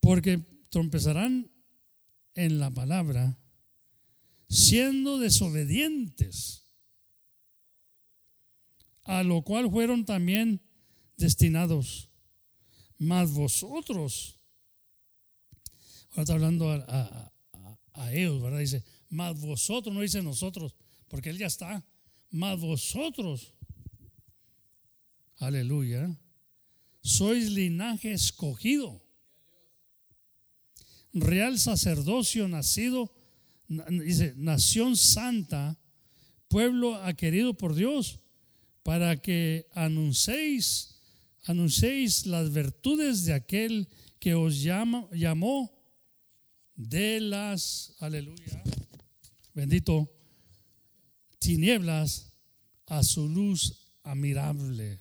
Porque tropezarán en la palabra siendo desobedientes, a lo cual fueron también destinados. Mas vosotros Ahora está hablando a, ellos, ¿verdad? Dice, más vosotros, no dice nosotros, porque Él ya está. Más vosotros, aleluya, sois linaje escogido, real sacerdocio nacido, dice, nación santa, pueblo querido por Dios, para que anunciéis, anunciéis las virtudes de aquel que os llama, llamó de las, aleluya, bendito, tinieblas a su luz admirable.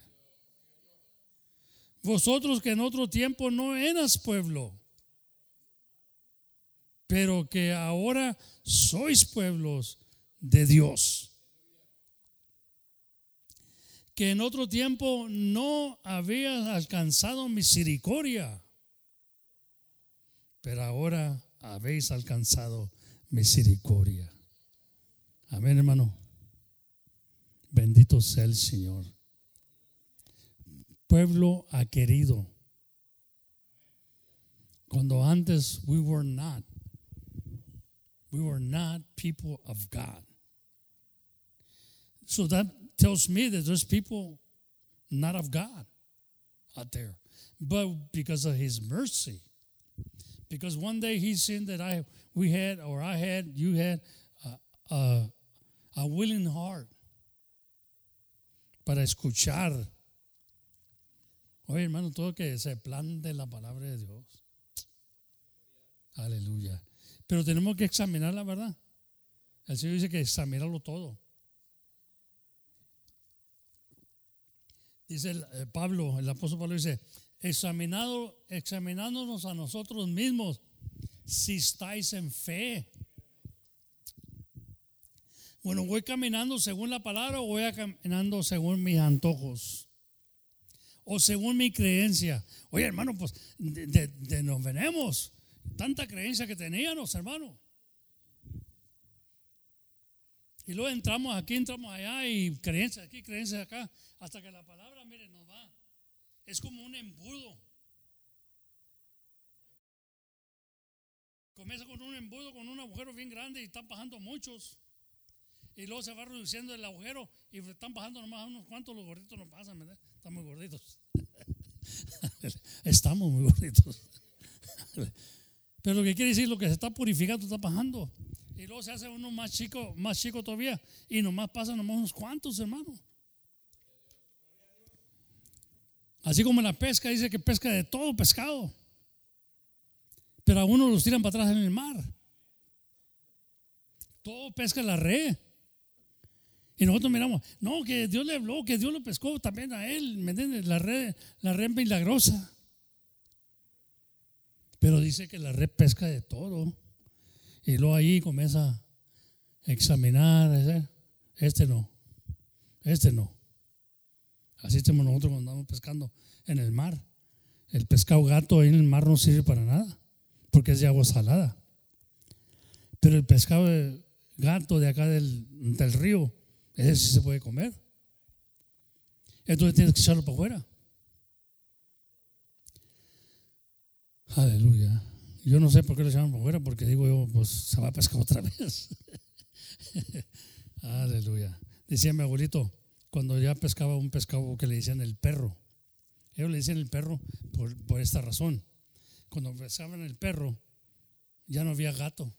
Vosotros que en otro tiempo no eras pueblo, pero que ahora sois pueblos de Dios. Que en otro tiempo no habías alcanzado misericordia, pero ahora habéis alcanzado misericordia. Amén, hermano. Bendito sea el Señor. Pueblo ha querido. Cuando antes we were not. We were not people of God. So that tells me that there's people not of God out there. But because of his mercy, because one day he seen that I we had or I had you had a, a, a willing heart para escuchar. Oye, hermano, todo que se plan de la palabra de Dios. Aleluya. Pero tenemos que examinar la verdad. El Señor dice que examinarlo todo. Dice eh, Pablo, el apóstol Pablo dice, examinado, examinándonos a nosotros mismos si estáis en fe. Bueno, voy caminando según la palabra o voy caminando según mis antojos o según mi creencia. Oye, hermano, pues de, nos venemos. Tanta creencia que teníamos, hermano. Y luego entramos aquí, entramos allá y creencia aquí, creencia acá, hasta que la palabra, mire, nos va. Es como un embudo. Comienza con un embudo, con un agujero bien grande y están bajando muchos. Y luego se va reduciendo el agujero y están bajando nomás unos cuantos, los gorditos no pasan, ¿verdad? Están muy gorditos. Estamos muy gorditos. Pero lo que quiere decir, lo que se está purificando está bajando. Y luego se hace uno más chico, más chico todavía. Y nomás pasan nomás unos cuantos, hermano. Así como la pesca dice que pesca de todo pescado. Pero a uno los tiran para atrás en el mar. Todo pesca la red. Y nosotros miramos, no, que Dios le habló, que Dios lo pescó también a él, ¿me entiendes? La red, la red milagrosa. Pero dice que la red pesca de todo. Y luego ahí comienza a examinar, este no, este no. Así estamos nosotros cuando andamos pescando en el mar. El pescado gato ahí en el mar no sirve para nada, porque es de agua salada. Pero el pescado gato de acá del, del río ese sí se puede comer. Entonces tienes que echarlo para afuera. Aleluya. Yo no sé por qué lo llaman para afuera, porque digo yo, pues se va a pescar otra vez. Aleluya. Decía mi abuelito, cuando ya pescaba un pescado que le decían el perro. Ellos le decían el perro por, por esta razón. Cuando pescaban el perro, ya no había gato.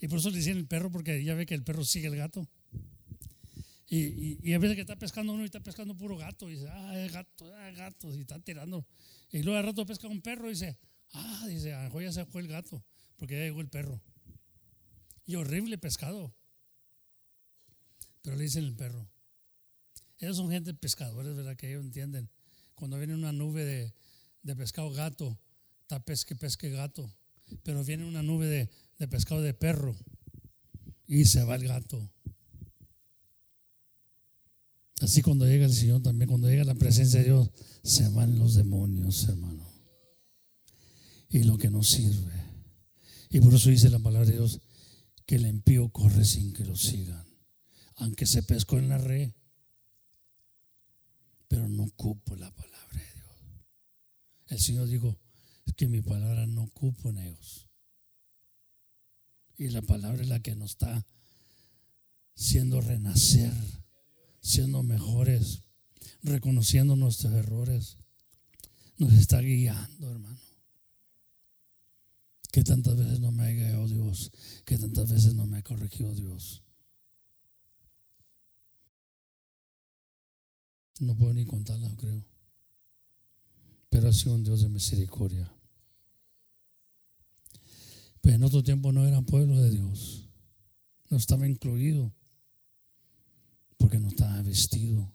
Y por eso le decían el perro, porque ya ve que el perro sigue el gato. Y, a veces que está pescando uno y está pescando puro gato, y dice, ah, es gato, ah, gato, y está tirando. Y luego al rato pesca un perro y dice, ah, dice, a ya se fue el gato, porque ya llegó el perro. Y horrible pescado. Pero le dicen el perro. Ellos son gente pescadores, ¿verdad? Que ellos entienden. Cuando viene una nube de, de pescado gato, está pesque, pesque gato. Pero viene una nube de, de pescado de perro y se va el gato. Así cuando llega el Señor también, cuando llega la presencia de Dios, se van los demonios, hermano. Y lo que no sirve. Y por eso dice la palabra de Dios que el impío corre sin que lo sigan. Aunque se pescó en la red. Pero no cupo la palabra de Dios. El Señor dijo, es que mi palabra no cupo en ellos. Y la palabra es la que nos está haciendo renacer siendo mejores, reconociendo nuestros errores. Nos está guiando, hermano. Que tantas veces no me ha guiado Dios, que tantas veces no me ha corregido Dios. No puedo ni contarla, creo. Pero ha sido un Dios de misericordia. Pero en otro tiempo no eran pueblo de Dios. No estaba incluido porque no estaba vestido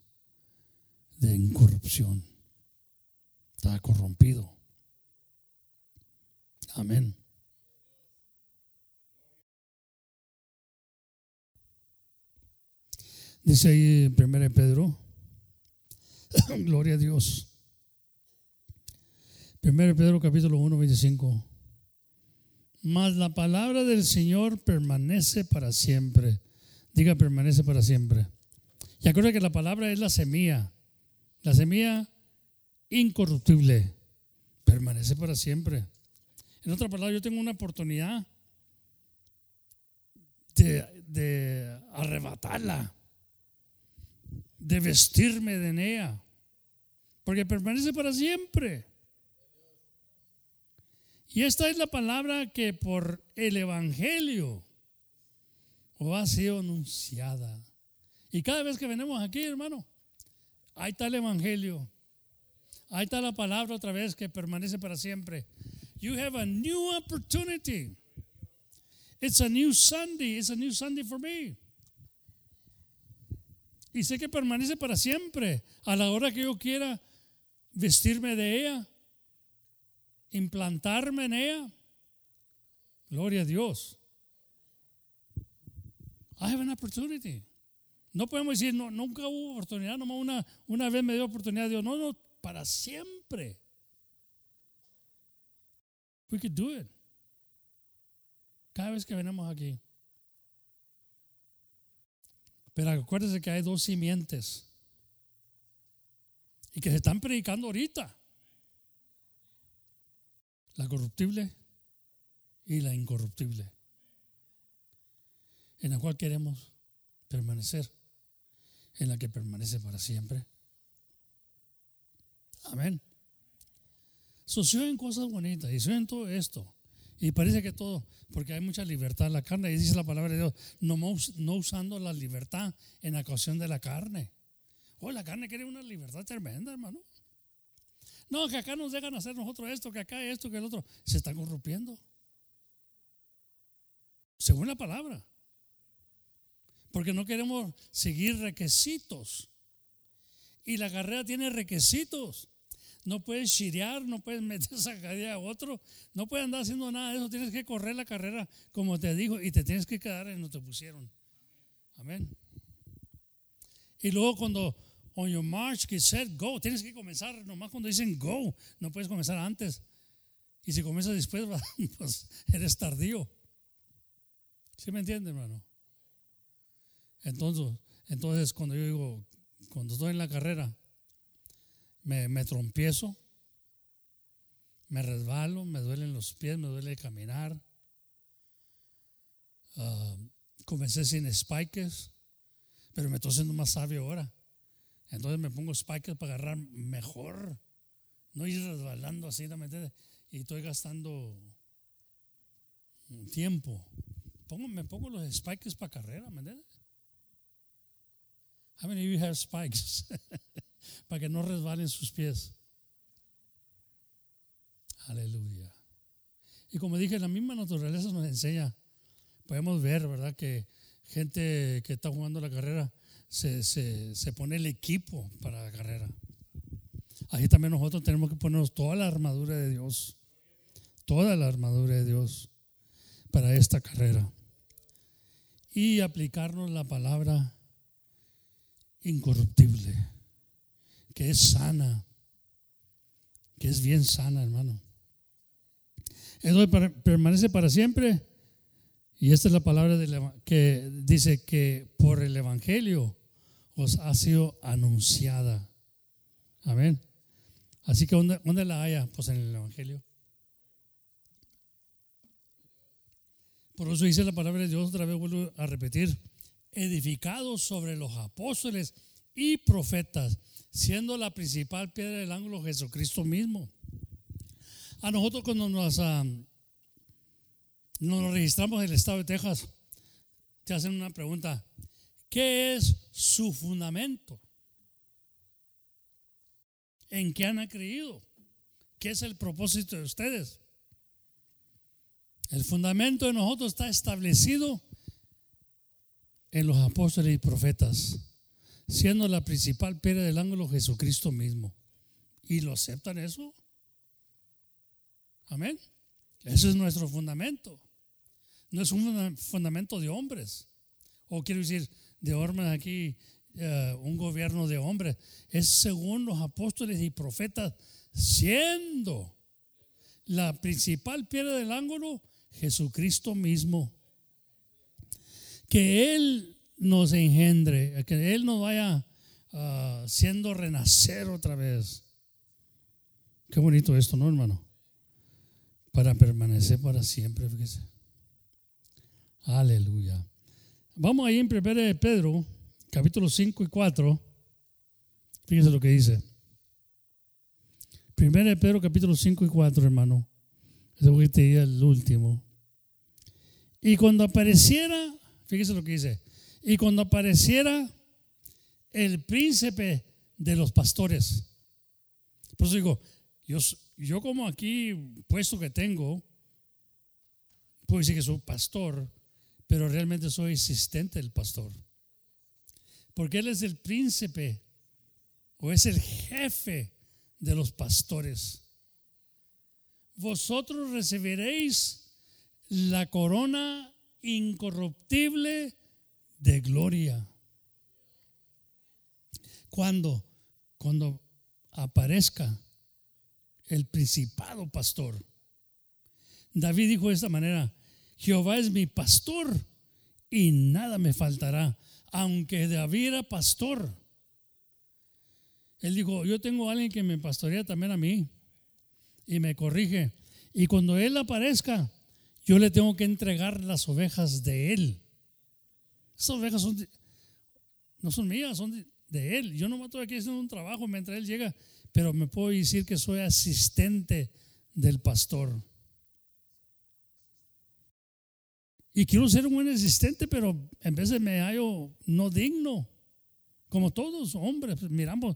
de incorrupción. Estaba corrompido. Amén. Dice ahí en 1 Pedro, gloria a Dios. 1 Pedro capítulo 1, 25. Mas la palabra del Señor permanece para siempre. Diga, permanece para siempre. Y acuérdate que la palabra es la semilla. La semilla incorruptible permanece para siempre. En otra palabra, yo tengo una oportunidad de, arrebatarla, de vestirme de ella, porque permanece para siempre. Y esta es la palabra que por el Evangelio ha sido anunciada y cada vez que venimos aquí, hermano, ahí está el Evangelio. Ahí está la palabra otra vez que permanece para siempre. You have a new opportunity. It's a new Sunday. It's a new Sunday for me. Y sé que permanece para siempre. A la hora que yo quiera vestirme de ella, implantarme en ella. Gloria a Dios. I have an opportunity. No podemos decir, no, nunca hubo oportunidad, nomás una, una vez me dio oportunidad Dios. No, no, para siempre. We could do it. Cada vez que venimos aquí. Pero acuérdense que hay dos simientes y que se están predicando ahorita. La corruptible y la incorruptible, en la cual queremos permanecer, en la que permanece para siempre. Amén. Suceden cosas bonitas y suceden todo esto. Y parece que todo, porque hay mucha libertad en la carne. Y dice la palabra de Dios, no, no usando la libertad en la ocasión de la carne. Oh, la carne quiere una libertad tremenda, hermano. No, que acá nos dejan hacer nosotros esto, que acá esto, que el otro. Se están corrompiendo. Según la palabra. Porque no queremos seguir requisitos. Y la carrera tiene requisitos. No puedes chirear, no puedes meter sacadilla a otro, no puedes andar haciendo nada de eso. Tienes que correr la carrera como te dijo y te tienes que quedar en donde te pusieron. Amén. Y luego cuando on your march que said go, tienes que comenzar nomás cuando dicen go, no puedes comenzar antes. Y si comienzas después, pues eres tardío. ¿Sí me entiende, hermano? Entonces, entonces cuando yo digo, cuando estoy en la carrera, me, me trompiezo, me resbalo, me duelen los pies, me duele caminar. Ah, comencé sin spikes, pero me estoy haciendo más sabio ahora. Entonces me pongo spikes para agarrar mejor, no ir resbalando así, ¿me Y estoy gastando tiempo. Pongo, me pongo los spikes para carrera, ¿me entiendes? How many of you have spikes? para que no resbalen sus pies. Aleluya. Y como dije, la misma naturaleza nos enseña, podemos ver, ¿verdad? Que gente que está jugando la carrera se, se, pone el equipo para la carrera. Así también nosotros tenemos que ponernos toda la armadura de Dios, toda la armadura de Dios para esta carrera. Y aplicarnos la palabra incorruptible que es sana, que es bien sana, hermano. Eso permanece para siempre. Y esta es la palabra que dice que por el Evangelio os ha sido anunciada. Amén. Así que ¿dónde, dónde la haya? Pues en el Evangelio. Por eso dice la palabra de Dios, otra vez vuelvo a repetir, edificados sobre los apóstoles y profetas siendo la principal piedra del ángulo Jesucristo mismo. A nosotros cuando nos, ah, nos registramos en el estado de Texas, te hacen una pregunta, ¿qué es su fundamento? ¿En qué han creído? ¿Qué es el propósito de ustedes? El fundamento de nosotros está establecido en los apóstoles y profetas siendo la principal piedra del ángulo Jesucristo mismo. ¿Y lo aceptan eso? Amén. Ese es nuestro fundamento. No es un fundamento de hombres. O quiero decir, de hombres aquí, eh, un gobierno de hombres. Es según los apóstoles y profetas, siendo la principal piedra del ángulo Jesucristo mismo. Que Él nos engendre, que Él nos vaya uh, siendo renacer otra vez. Qué bonito esto, ¿no, hermano? Para permanecer para siempre, fíjese. Aleluya. Vamos ahí en 1 de Pedro, capítulo 5 y 4. Fíjese lo que dice. 1 de Pedro, capítulo 5 y 4, hermano. Eso que te diga el último. Y cuando apareciera, fíjese lo que dice y cuando apareciera el príncipe de los pastores. Por eso digo, yo, yo como aquí puesto que tengo, puedo decir que soy pastor, pero realmente soy asistente del pastor. Porque él es el príncipe o es el jefe de los pastores. Vosotros recibiréis la corona incorruptible de gloria. Cuando, cuando aparezca el principado pastor. David dijo de esta manera, Jehová es mi pastor y nada me faltará, aunque David era pastor. Él dijo, yo tengo a alguien que me pastorea también a mí y me corrige. Y cuando Él aparezca, yo le tengo que entregar las ovejas de Él. Esas ovejas no son mías, son de, Él. Yo no estoy aquí haciendo un trabajo mientras Él llega, pero me puedo decir que soy asistente del pastor. Y quiero ser un buen asistente, pero en vez me hallo no digno, como todos hombres, miramos.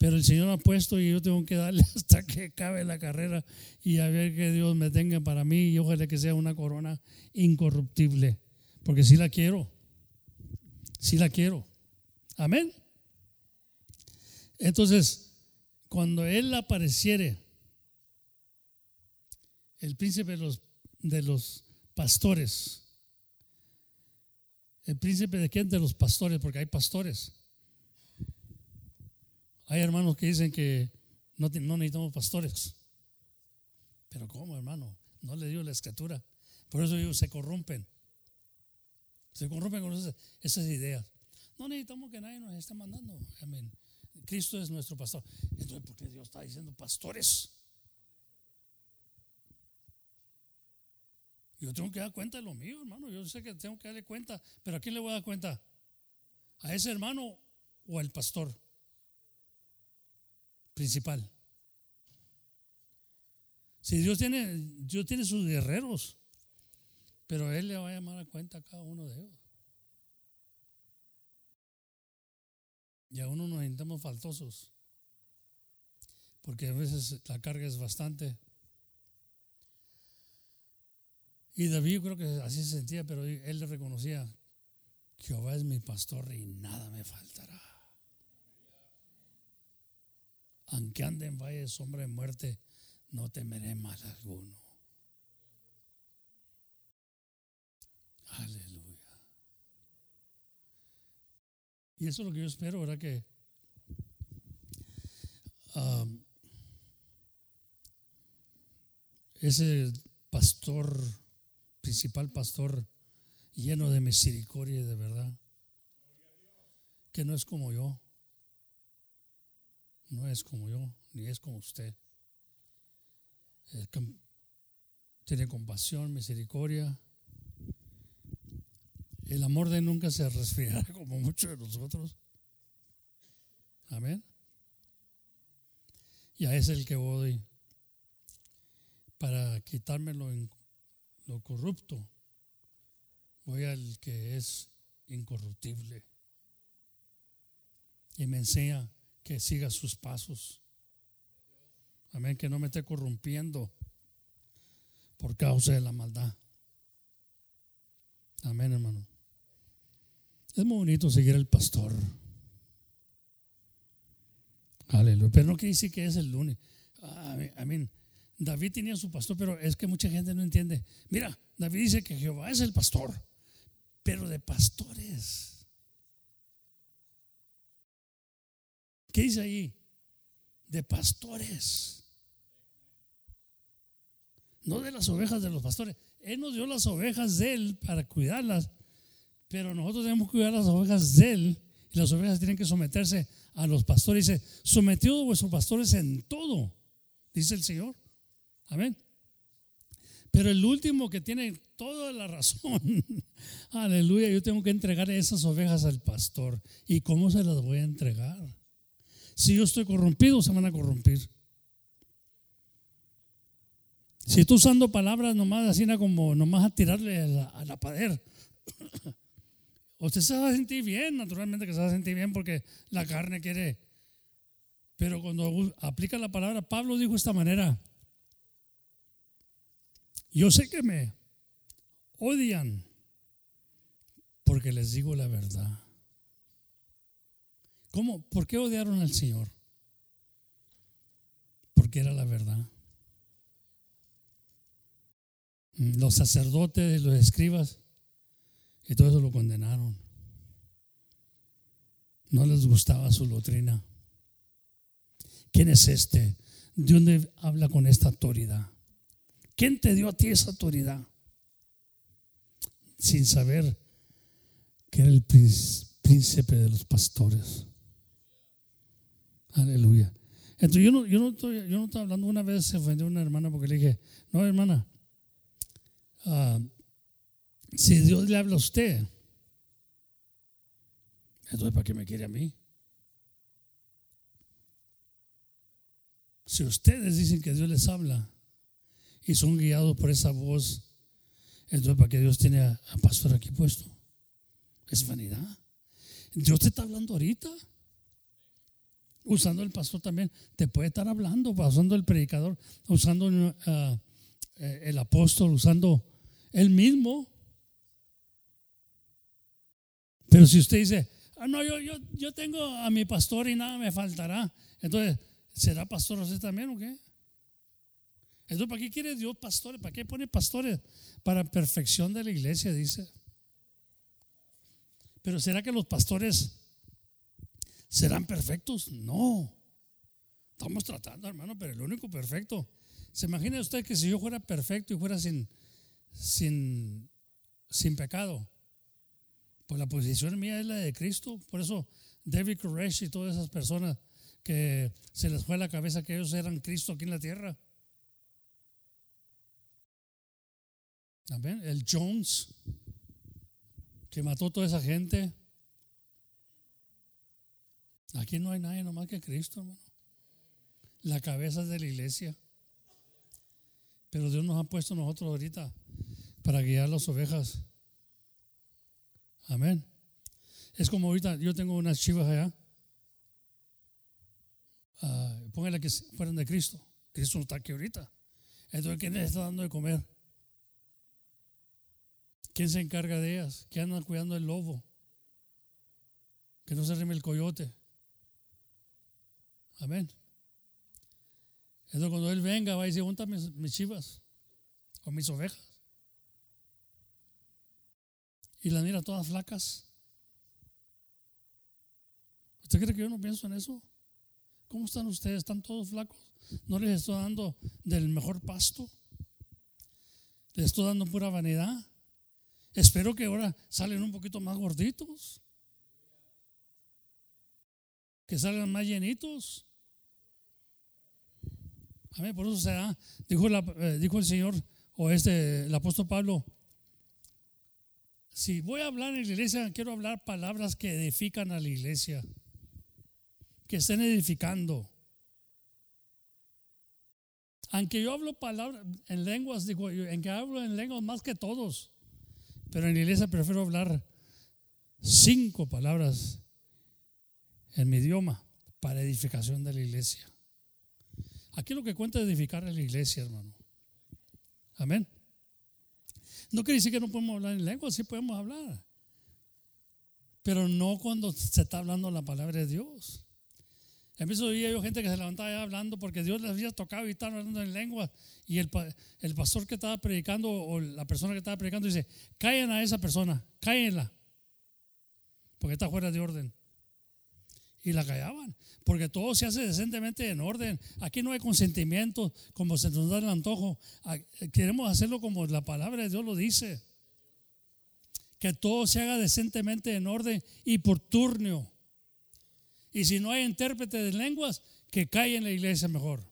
Pero el Señor ha puesto y yo tengo que darle hasta que acabe la carrera y a ver que Dios me tenga para mí y ojalá que sea una corona incorruptible, porque si la quiero, si la quiero. Amén. Entonces, cuando Él apareciere, el príncipe de los, de los pastores. ¿El príncipe de quién? De los pastores, porque hay pastores. Hay hermanos que dicen que no, necesitamos pastores. Pero ¿cómo, hermano? No le dio la escritura. Por eso ellos se corrompen. Se corrompen con esas, esas ideas. No necesitamos que nadie nos esté mandando. Amén. Cristo es nuestro pastor. Entonces, ¿por qué Dios está diciendo pastores? Yo tengo que dar cuenta de lo mío, hermano. Yo sé que tengo que darle cuenta, pero ¿a quién le voy a dar cuenta? ¿A ese hermano o al pastor principal? Si Dios tiene, Dios tiene sus guerreros, pero Él le va a llamar a cuenta a cada uno de ellos. Y a uno nos sintamos faltosos, porque a veces la carga es bastante. Y David creo que así se sentía, pero él le reconocía, Jehová es mi pastor y nada me faltará. Aunque ande en valle de sombra de muerte, no temeré mal alguno. Aleluya. Y eso es lo que yo espero, ¿verdad? Que um, ese pastor principal pastor lleno de misericordia y de verdad, que no es como yo, no es como yo, ni es como usted. Tiene compasión, misericordia. El amor de nunca se resfriará como muchos de nosotros. Amén. Y a ese es el que voy para quitármelo en lo corrupto, voy al que es incorruptible. Y me enseña que siga sus pasos. Amén, que no me esté corrompiendo por causa de la maldad. Amén, hermano. Es muy bonito seguir al pastor. Aleluya. Pero no quiere decir que es el lunes. Amén. David tenía su pastor, pero es que mucha gente no entiende. Mira, David dice que Jehová es el pastor, pero de pastores. ¿Qué dice ahí? De pastores. No de las ovejas de los pastores. Él nos dio las ovejas de él para cuidarlas, pero nosotros tenemos que cuidar las ovejas de él y las ovejas tienen que someterse a los pastores. Dice, sometido a vuestros pastores en todo, dice el Señor. Amén. Pero el último que tiene toda la razón, aleluya, yo tengo que entregar esas ovejas al pastor. ¿Y cómo se las voy a entregar? Si yo estoy corrompido, se van a corrompir. Si estoy usando palabras nomás así como nomás a tirarle a la, a la usted se va a sentir bien, naturalmente que se va a sentir bien porque la carne quiere. Pero cuando aplica la palabra, Pablo dijo de esta manera, yo sé que me odian porque les digo la verdad. ¿Cómo? ¿Por qué odiaron al Señor? Porque era la verdad. Los sacerdotes, los escribas, Y todo eso lo condenaron. No les gustaba su doctrina. ¿Quién es este? ¿De dónde habla con esta autoridad? ¿Quién te dio a ti esa autoridad? Sin saber que era el príncipe de los pastores. Aleluya. Entonces yo no, yo no, estoy, yo no estoy hablando, una vez se ofendió una hermana porque le dije, no hermana, ah, si Dios le habla a usted, entonces ¿para qué me quiere a mí? Si ustedes dicen que Dios les habla y son guiados por esa voz, entonces ¿para qué Dios tiene a, pastor aquí puesto? Es vanidad. Dios te está hablando ahorita. Usando el pastor también, te puede estar hablando, usando el predicador, usando uh, el apóstol, usando él mismo. Pero si usted dice, ah, no, yo, yo, yo tengo a mi pastor y nada me faltará, entonces ¿Será pastor usted también o qué? Entonces, ¿para qué quiere Dios pastores? ¿Para qué pone pastores? Para perfección de la iglesia, dice. Pero ¿será que los pastores serán perfectos? No. Estamos tratando, hermano, pero el único perfecto. ¿Se imagina usted que si yo fuera perfecto y fuera sin, sin, sin pecado? Pues la posición mía es la de Cristo. Por eso David Koresh y todas esas personas que se les fue a la cabeza que ellos eran Cristo aquí en la tierra. Amén. El Jones, que mató toda esa gente. Aquí no hay nadie nomás que Cristo, hermano. La cabeza de la iglesia. Pero Dios nos ha puesto nosotros ahorita para guiar las ovejas. Amén. Es como ahorita, yo tengo unas chivas allá uh, póngale que fueran de Cristo. Cristo no está aquí ahorita. Entonces, ¿quién les está dando de comer? ¿Quién se encarga de ellas? ¿Quién anda cuidando el lobo? Que no se rime el coyote. Amén. Entonces, cuando Él venga, va a decir: ¿Dónde mis, mis chivas? O mis ovejas. Y las mira todas flacas. ¿Usted cree que yo no pienso en eso? ¿Cómo están ustedes? ¿Están todos flacos? ¿No les estoy dando del mejor pasto? ¿Les estoy dando pura vanidad? Espero que ahora salen un poquito más gorditos. Que salgan más llenitos. Amén, por eso se da. Dijo, eh, dijo el Señor, o este, el apóstol Pablo, si voy a hablar en la iglesia, quiero hablar palabras que edifican a la iglesia que estén edificando. Aunque yo hablo palabras en lenguas, digo, en que hablo en lenguas más que todos, pero en la iglesia prefiero hablar cinco palabras en mi idioma para edificación de la iglesia. Aquí lo que cuenta es edificar a la iglesia, hermano. Amén. No quiere decir que no podemos hablar en lenguas, sí podemos hablar. Pero no cuando se está hablando la palabra de Dios. En vez de yo gente que se levantaba hablando porque Dios les había tocado y estaban hablando en lengua. Y el, el, pastor que estaba predicando o la persona que estaba predicando dice: Callen a esa persona, cállenla. Porque está fuera de orden. Y la callaban. Porque todo se hace decentemente en orden. Aquí no hay consentimiento como se nos da el antojo. Queremos hacerlo como la palabra de Dios lo dice. Que todo se haga decentemente en orden y por turno. Y si no hay intérprete de lenguas, que cae en la iglesia mejor.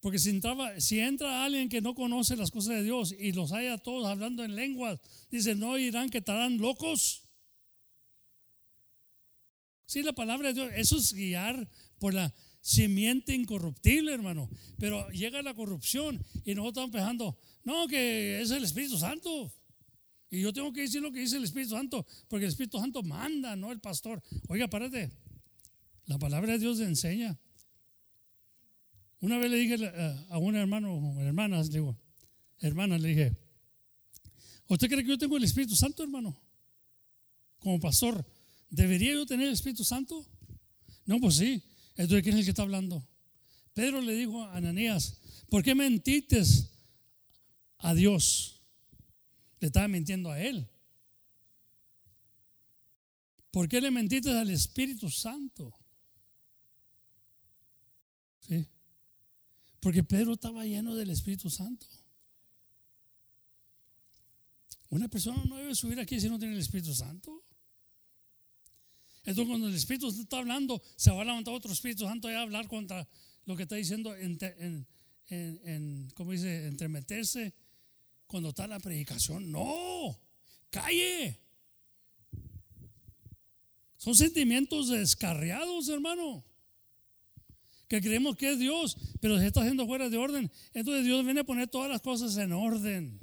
Porque si, si entra alguien que no conoce las cosas de Dios y los haya todos hablando en lenguas, dice, no irán que estarán locos. Sí, la palabra de Dios, eso es guiar por la simiente incorruptible, hermano. Pero llega la corrupción y nosotros estamos pensando, no, que es el Espíritu Santo. Y yo tengo que decir lo que dice el Espíritu Santo, porque el Espíritu Santo manda, no el pastor. Oiga, párate. La palabra de Dios enseña. Una vez le dije a un hermano hermanas, digo, hermanas, le dije, ¿usted cree que yo tengo el Espíritu Santo, hermano? Como pastor, ¿debería yo tener el Espíritu Santo? No, pues sí. Entonces, ¿quién es el que está hablando? Pedro le dijo a Ananías, ¿por qué mentiste a Dios? Le estaba mintiendo a él. ¿Por qué le mentiste al Espíritu Santo? ¿Sí? Porque Pedro estaba lleno del Espíritu Santo. Una persona no debe subir aquí si no tiene el Espíritu Santo. Entonces cuando el Espíritu está hablando, se va a levantar otro Espíritu Santo y a hablar contra lo que está diciendo, en, en, en, ¿cómo dice? Entremeterse cuando está la predicación. No, calle. Son sentimientos descarriados, hermano. Que creemos que es Dios, pero se está haciendo fuera de orden. Entonces Dios viene a poner todas las cosas en orden.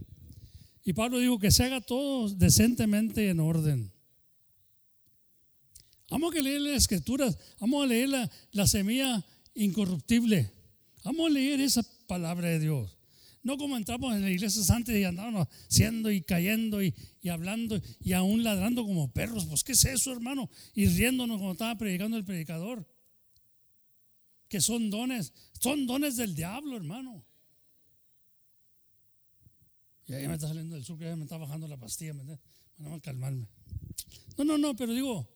Y Pablo dijo que se haga todo decentemente en orden. Vamos a leer las escrituras, vamos a leer la, semilla incorruptible. Vamos a leer esa palabra de Dios. No como entramos en las iglesias antes y andábamos haciendo y cayendo y, y, hablando y aún ladrando como perros. Pues, ¿qué es eso, hermano? Y riéndonos cuando estaba predicando el predicador. Que son dones, son dones del diablo, hermano. Y ahí me está saliendo del sur, ya me está bajando la pastilla, ¿me Van a calmarme. No, no, no, pero digo,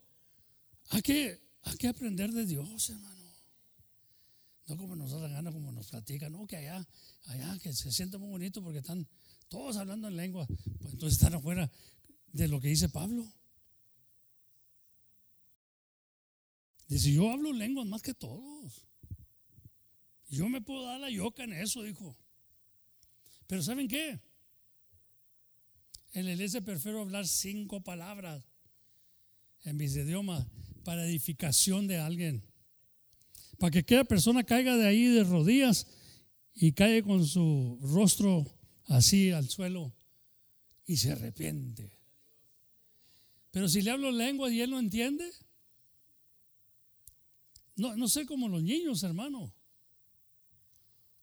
hay que, hay que aprender de Dios, hermano. No como nos da gana, como nos platican, no, que allá, allá, que se siente muy bonito porque están todos hablando en lengua. Pues entonces están afuera de lo que dice Pablo. Dice, yo hablo lenguas más que todos. Yo me puedo dar la yoca en eso, dijo. Pero ¿saben qué? En la iglesia prefiero hablar cinco palabras en mis idiomas para edificación de alguien. Para que aquella persona caiga de ahí de rodillas y caiga con su rostro así al suelo y se arrepiente. Pero si le hablo lengua y él no entiende, no, no sé como los niños, hermano.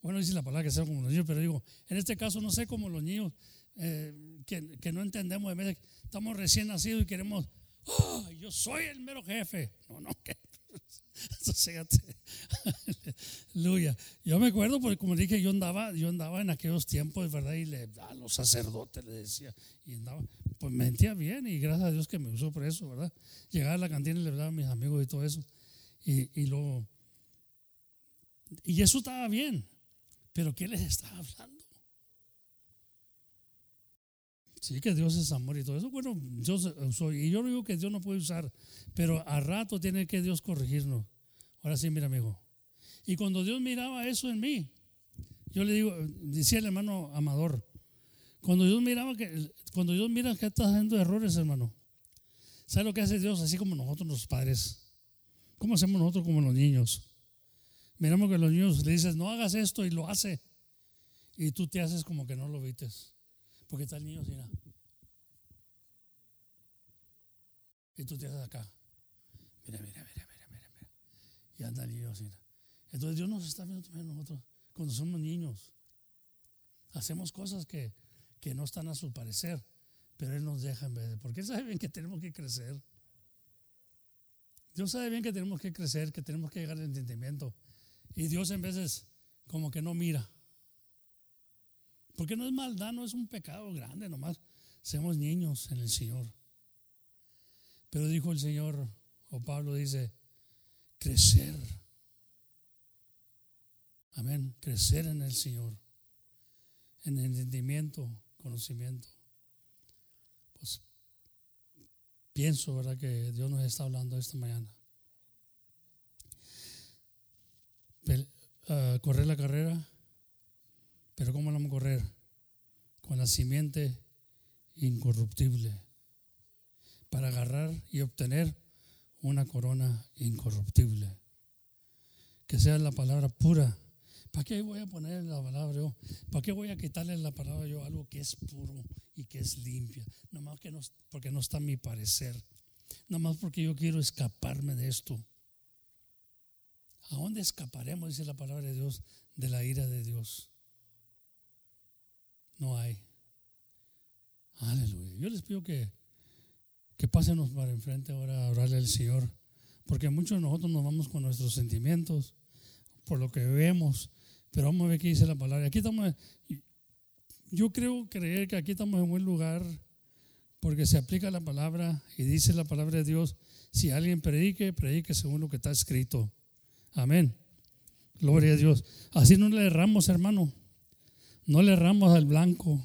Bueno, dice la palabra que sea como los niños, pero digo, en este caso no sé como los niños eh, que, que, no entendemos. Estamos recién nacidos y queremos yo soy el mero jefe. No, no, que. Aleluya. Yo me acuerdo porque como dije, yo andaba, yo andaba en aquellos tiempos, ¿verdad? Y le, a los sacerdotes le decía, y andaba, pues mentía bien y gracias a Dios que me usó por eso, ¿verdad? Llegaba a la cantina y le hablaba a mis amigos y todo eso. Y, y luego, y eso estaba bien, pero ¿qué les estaba hablando? Sí, que Dios es amor y todo eso. Bueno, yo soy, y yo digo que Dios no puede usar, pero a rato tiene que Dios corregirnos. Ahora sí, mira, amigo. Y cuando Dios miraba eso en mí, yo le digo, decía el hermano Amador, cuando Dios miraba que, cuando Dios mira que estás haciendo errores, hermano, ¿sabe lo que hace Dios? Así como nosotros los padres. ¿Cómo hacemos nosotros como los niños? Miramos que los niños le dices, no hagas esto y lo hace. Y tú te haces como que no lo vites. Porque está el niño así, Y tú te haces acá. Mira, mira, mira, mira, mira, mira. Y anda el niño así. Entonces Dios nos está viendo también nosotros cuando somos niños. Hacemos cosas que, que no están a su parecer, pero Él nos deja en vez de. Porque Él sabe bien que tenemos que crecer. Dios sabe bien que tenemos que crecer, que tenemos que llegar al entendimiento. Y Dios en veces como que no mira. Porque no es maldad, no es un pecado grande, nomás seamos niños en el Señor. Pero dijo el Señor, o Pablo dice, crecer. Amén, crecer en el Señor, en entendimiento, conocimiento. Pues pienso, ¿verdad?, que Dios nos está hablando esta mañana. Ah, correr la carrera pero ¿cómo vamos a correr? Con la simiente incorruptible para agarrar y obtener una corona incorruptible. Que sea la palabra pura. ¿Para qué voy a poner la palabra yo? ¿Para qué voy a quitarle la palabra yo algo que es puro y que es limpia? Nomás que no, porque no está mi parecer. Nomás porque yo quiero escaparme de esto. ¿A dónde escaparemos, dice la palabra de Dios, de la ira de Dios? No hay. Aleluya. Yo les pido que, que pásenos para enfrente ahora a orarle al Señor, porque muchos de nosotros nos vamos con nuestros sentimientos, por lo que vemos, pero vamos a ver qué dice la palabra. Aquí estamos, yo creo creer que aquí estamos en buen lugar porque se aplica la palabra y dice la palabra de Dios. Si alguien predique, predique según lo que está escrito. Amén. Gloria a Dios. Así no le erramos, hermano. No le erramos al blanco.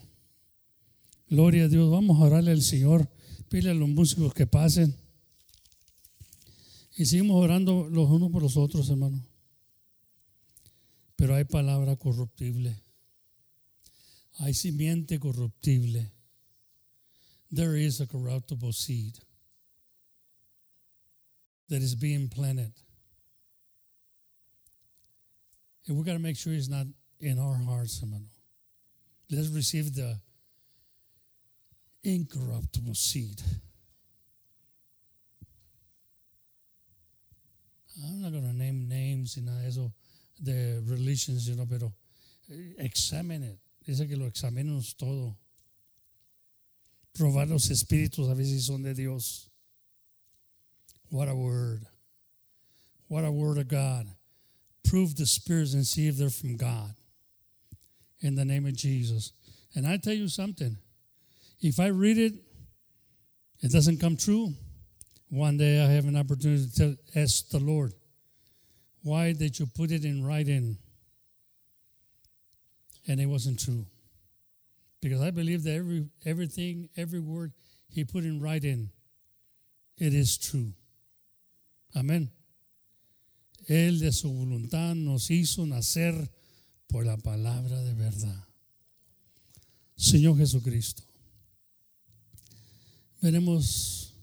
Gloria a Dios. Vamos a orarle al Señor. Pide a los músicos que pasen. Y seguimos orando los unos por los otros, hermano. Pero hay palabra corruptible. Hay simiente corruptible. There is a corruptible seed that is being planted. And we got to make sure it's not in our hearts, hermano. Let's receive the incorruptible seed. I'm not going to name names y nada de eso de religions, you know, pero eh, examine it. Dice que lo examinemos todo. Probar los espíritus a ver si son de Dios. What a word. What a word of God. Prove the spirits and see if they're from God. In the name of Jesus. And I tell you something. If I read it, it doesn't come true. One day I have an opportunity to ask the Lord, why did you put it in writing? And it wasn't true. Because I believe that every everything, every word he put in writing, it is true. Amén. Él de su voluntad nos hizo nacer por la palabra de verdad. Señor Jesucristo. Veremos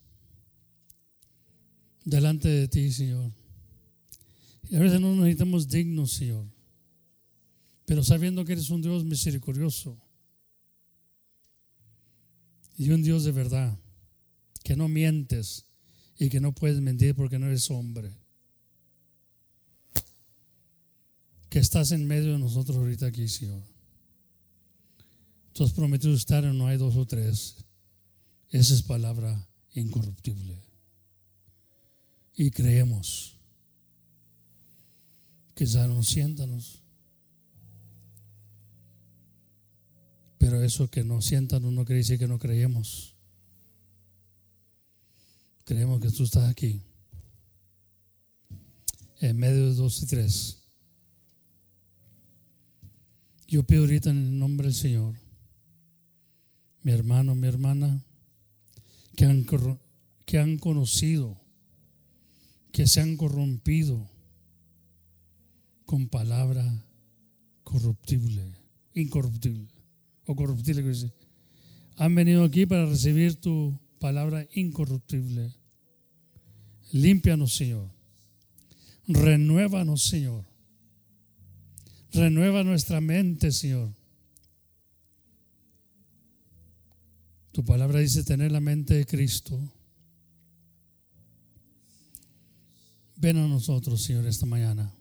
delante de ti, Señor. A veces no nos necesitamos dignos, Señor. Pero sabiendo que eres un Dios misericordioso y un Dios de verdad, que no mientes y que no puedes mentir porque no eres hombre. Que estás en medio de nosotros ahorita aquí, Señor. Tú has prometido estar en no hay dos o tres. Esa es palabra incorruptible. Y creemos que ya no siéntanos. Pero eso que no sientan no quiere decir que no creemos. Creemos que tú estás aquí. En medio de dos y tres. Yo pido ahorita en el nombre del Señor, mi hermano, mi hermana, que han, que han conocido, que se han corrompido con palabra corruptible, incorruptible o corruptible. Han venido aquí para recibir tu palabra incorruptible. Límpianos, Señor. Renuévanos, Señor. Renueva nuestra mente, Señor. Tu palabra dice tener la mente de Cristo. Ven a nosotros, Señor, esta mañana.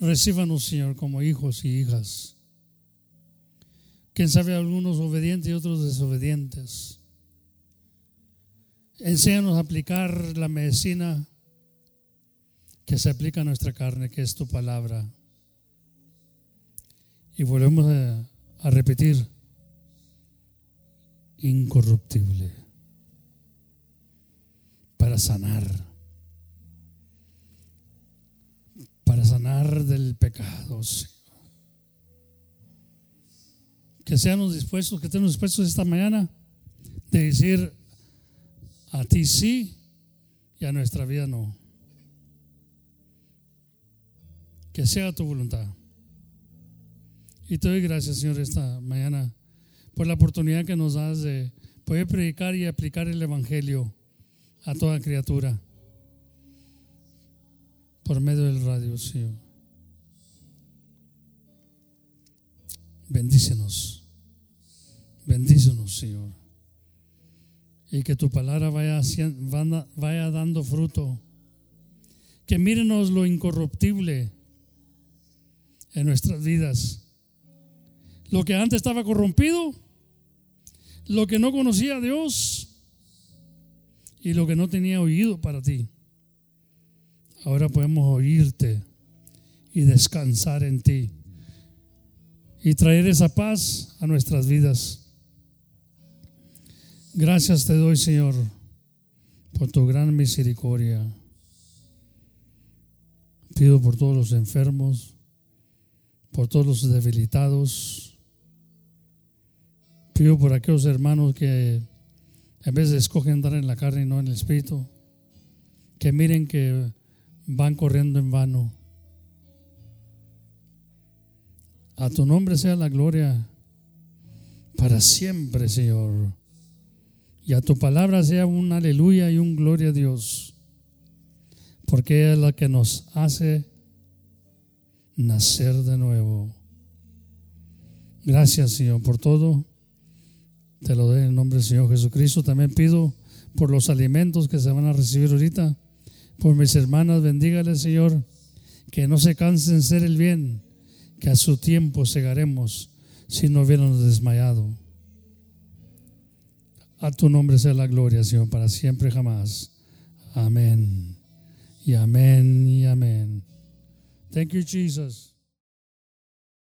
Recíbanos, Señor, como hijos y hijas. Quién sabe, algunos obedientes y otros desobedientes. Enséñanos a aplicar la medicina que se aplica a nuestra carne, que es tu palabra. Y volvemos a, repetir, incorruptible, para sanar, para sanar del pecado. Que seamos dispuestos, que estemos dispuestos esta mañana de decir, a ti sí y a nuestra vida no. Que sea tu voluntad. Y te doy gracias, Señor, esta mañana por la oportunidad que nos das de poder predicar y aplicar el Evangelio a toda criatura por medio del radio, Señor. Bendícenos. Bendícenos, Señor y que tu palabra vaya, vaya dando fruto. Que mírenos lo incorruptible en nuestras vidas. Lo que antes estaba corrompido, lo que no conocía a Dios y lo que no tenía oído para ti. Ahora podemos oírte y descansar en ti y traer esa paz a nuestras vidas. Gracias te doy, Señor, por tu gran misericordia. Pido por todos los enfermos, por todos los debilitados. Pido por aquellos hermanos que en vez de escogen andar en la carne y no en el espíritu, que miren que van corriendo en vano. A tu nombre sea la gloria para siempre, Señor. Y a tu palabra sea un aleluya y un gloria a Dios. Porque es la que nos hace nacer de nuevo. Gracias, Señor, por todo. Te lo doy en el nombre del Señor Jesucristo. También pido por los alimentos que se van a recibir ahorita. Por mis hermanas, bendígale, Señor, que no se cansen de ser el bien, que a su tiempo segaremos si no hubiéramos desmayado. A tu nombre sea la gloria, Señor, para siempre jamás. Amén. Y amén y amén. Thank you, Jesus.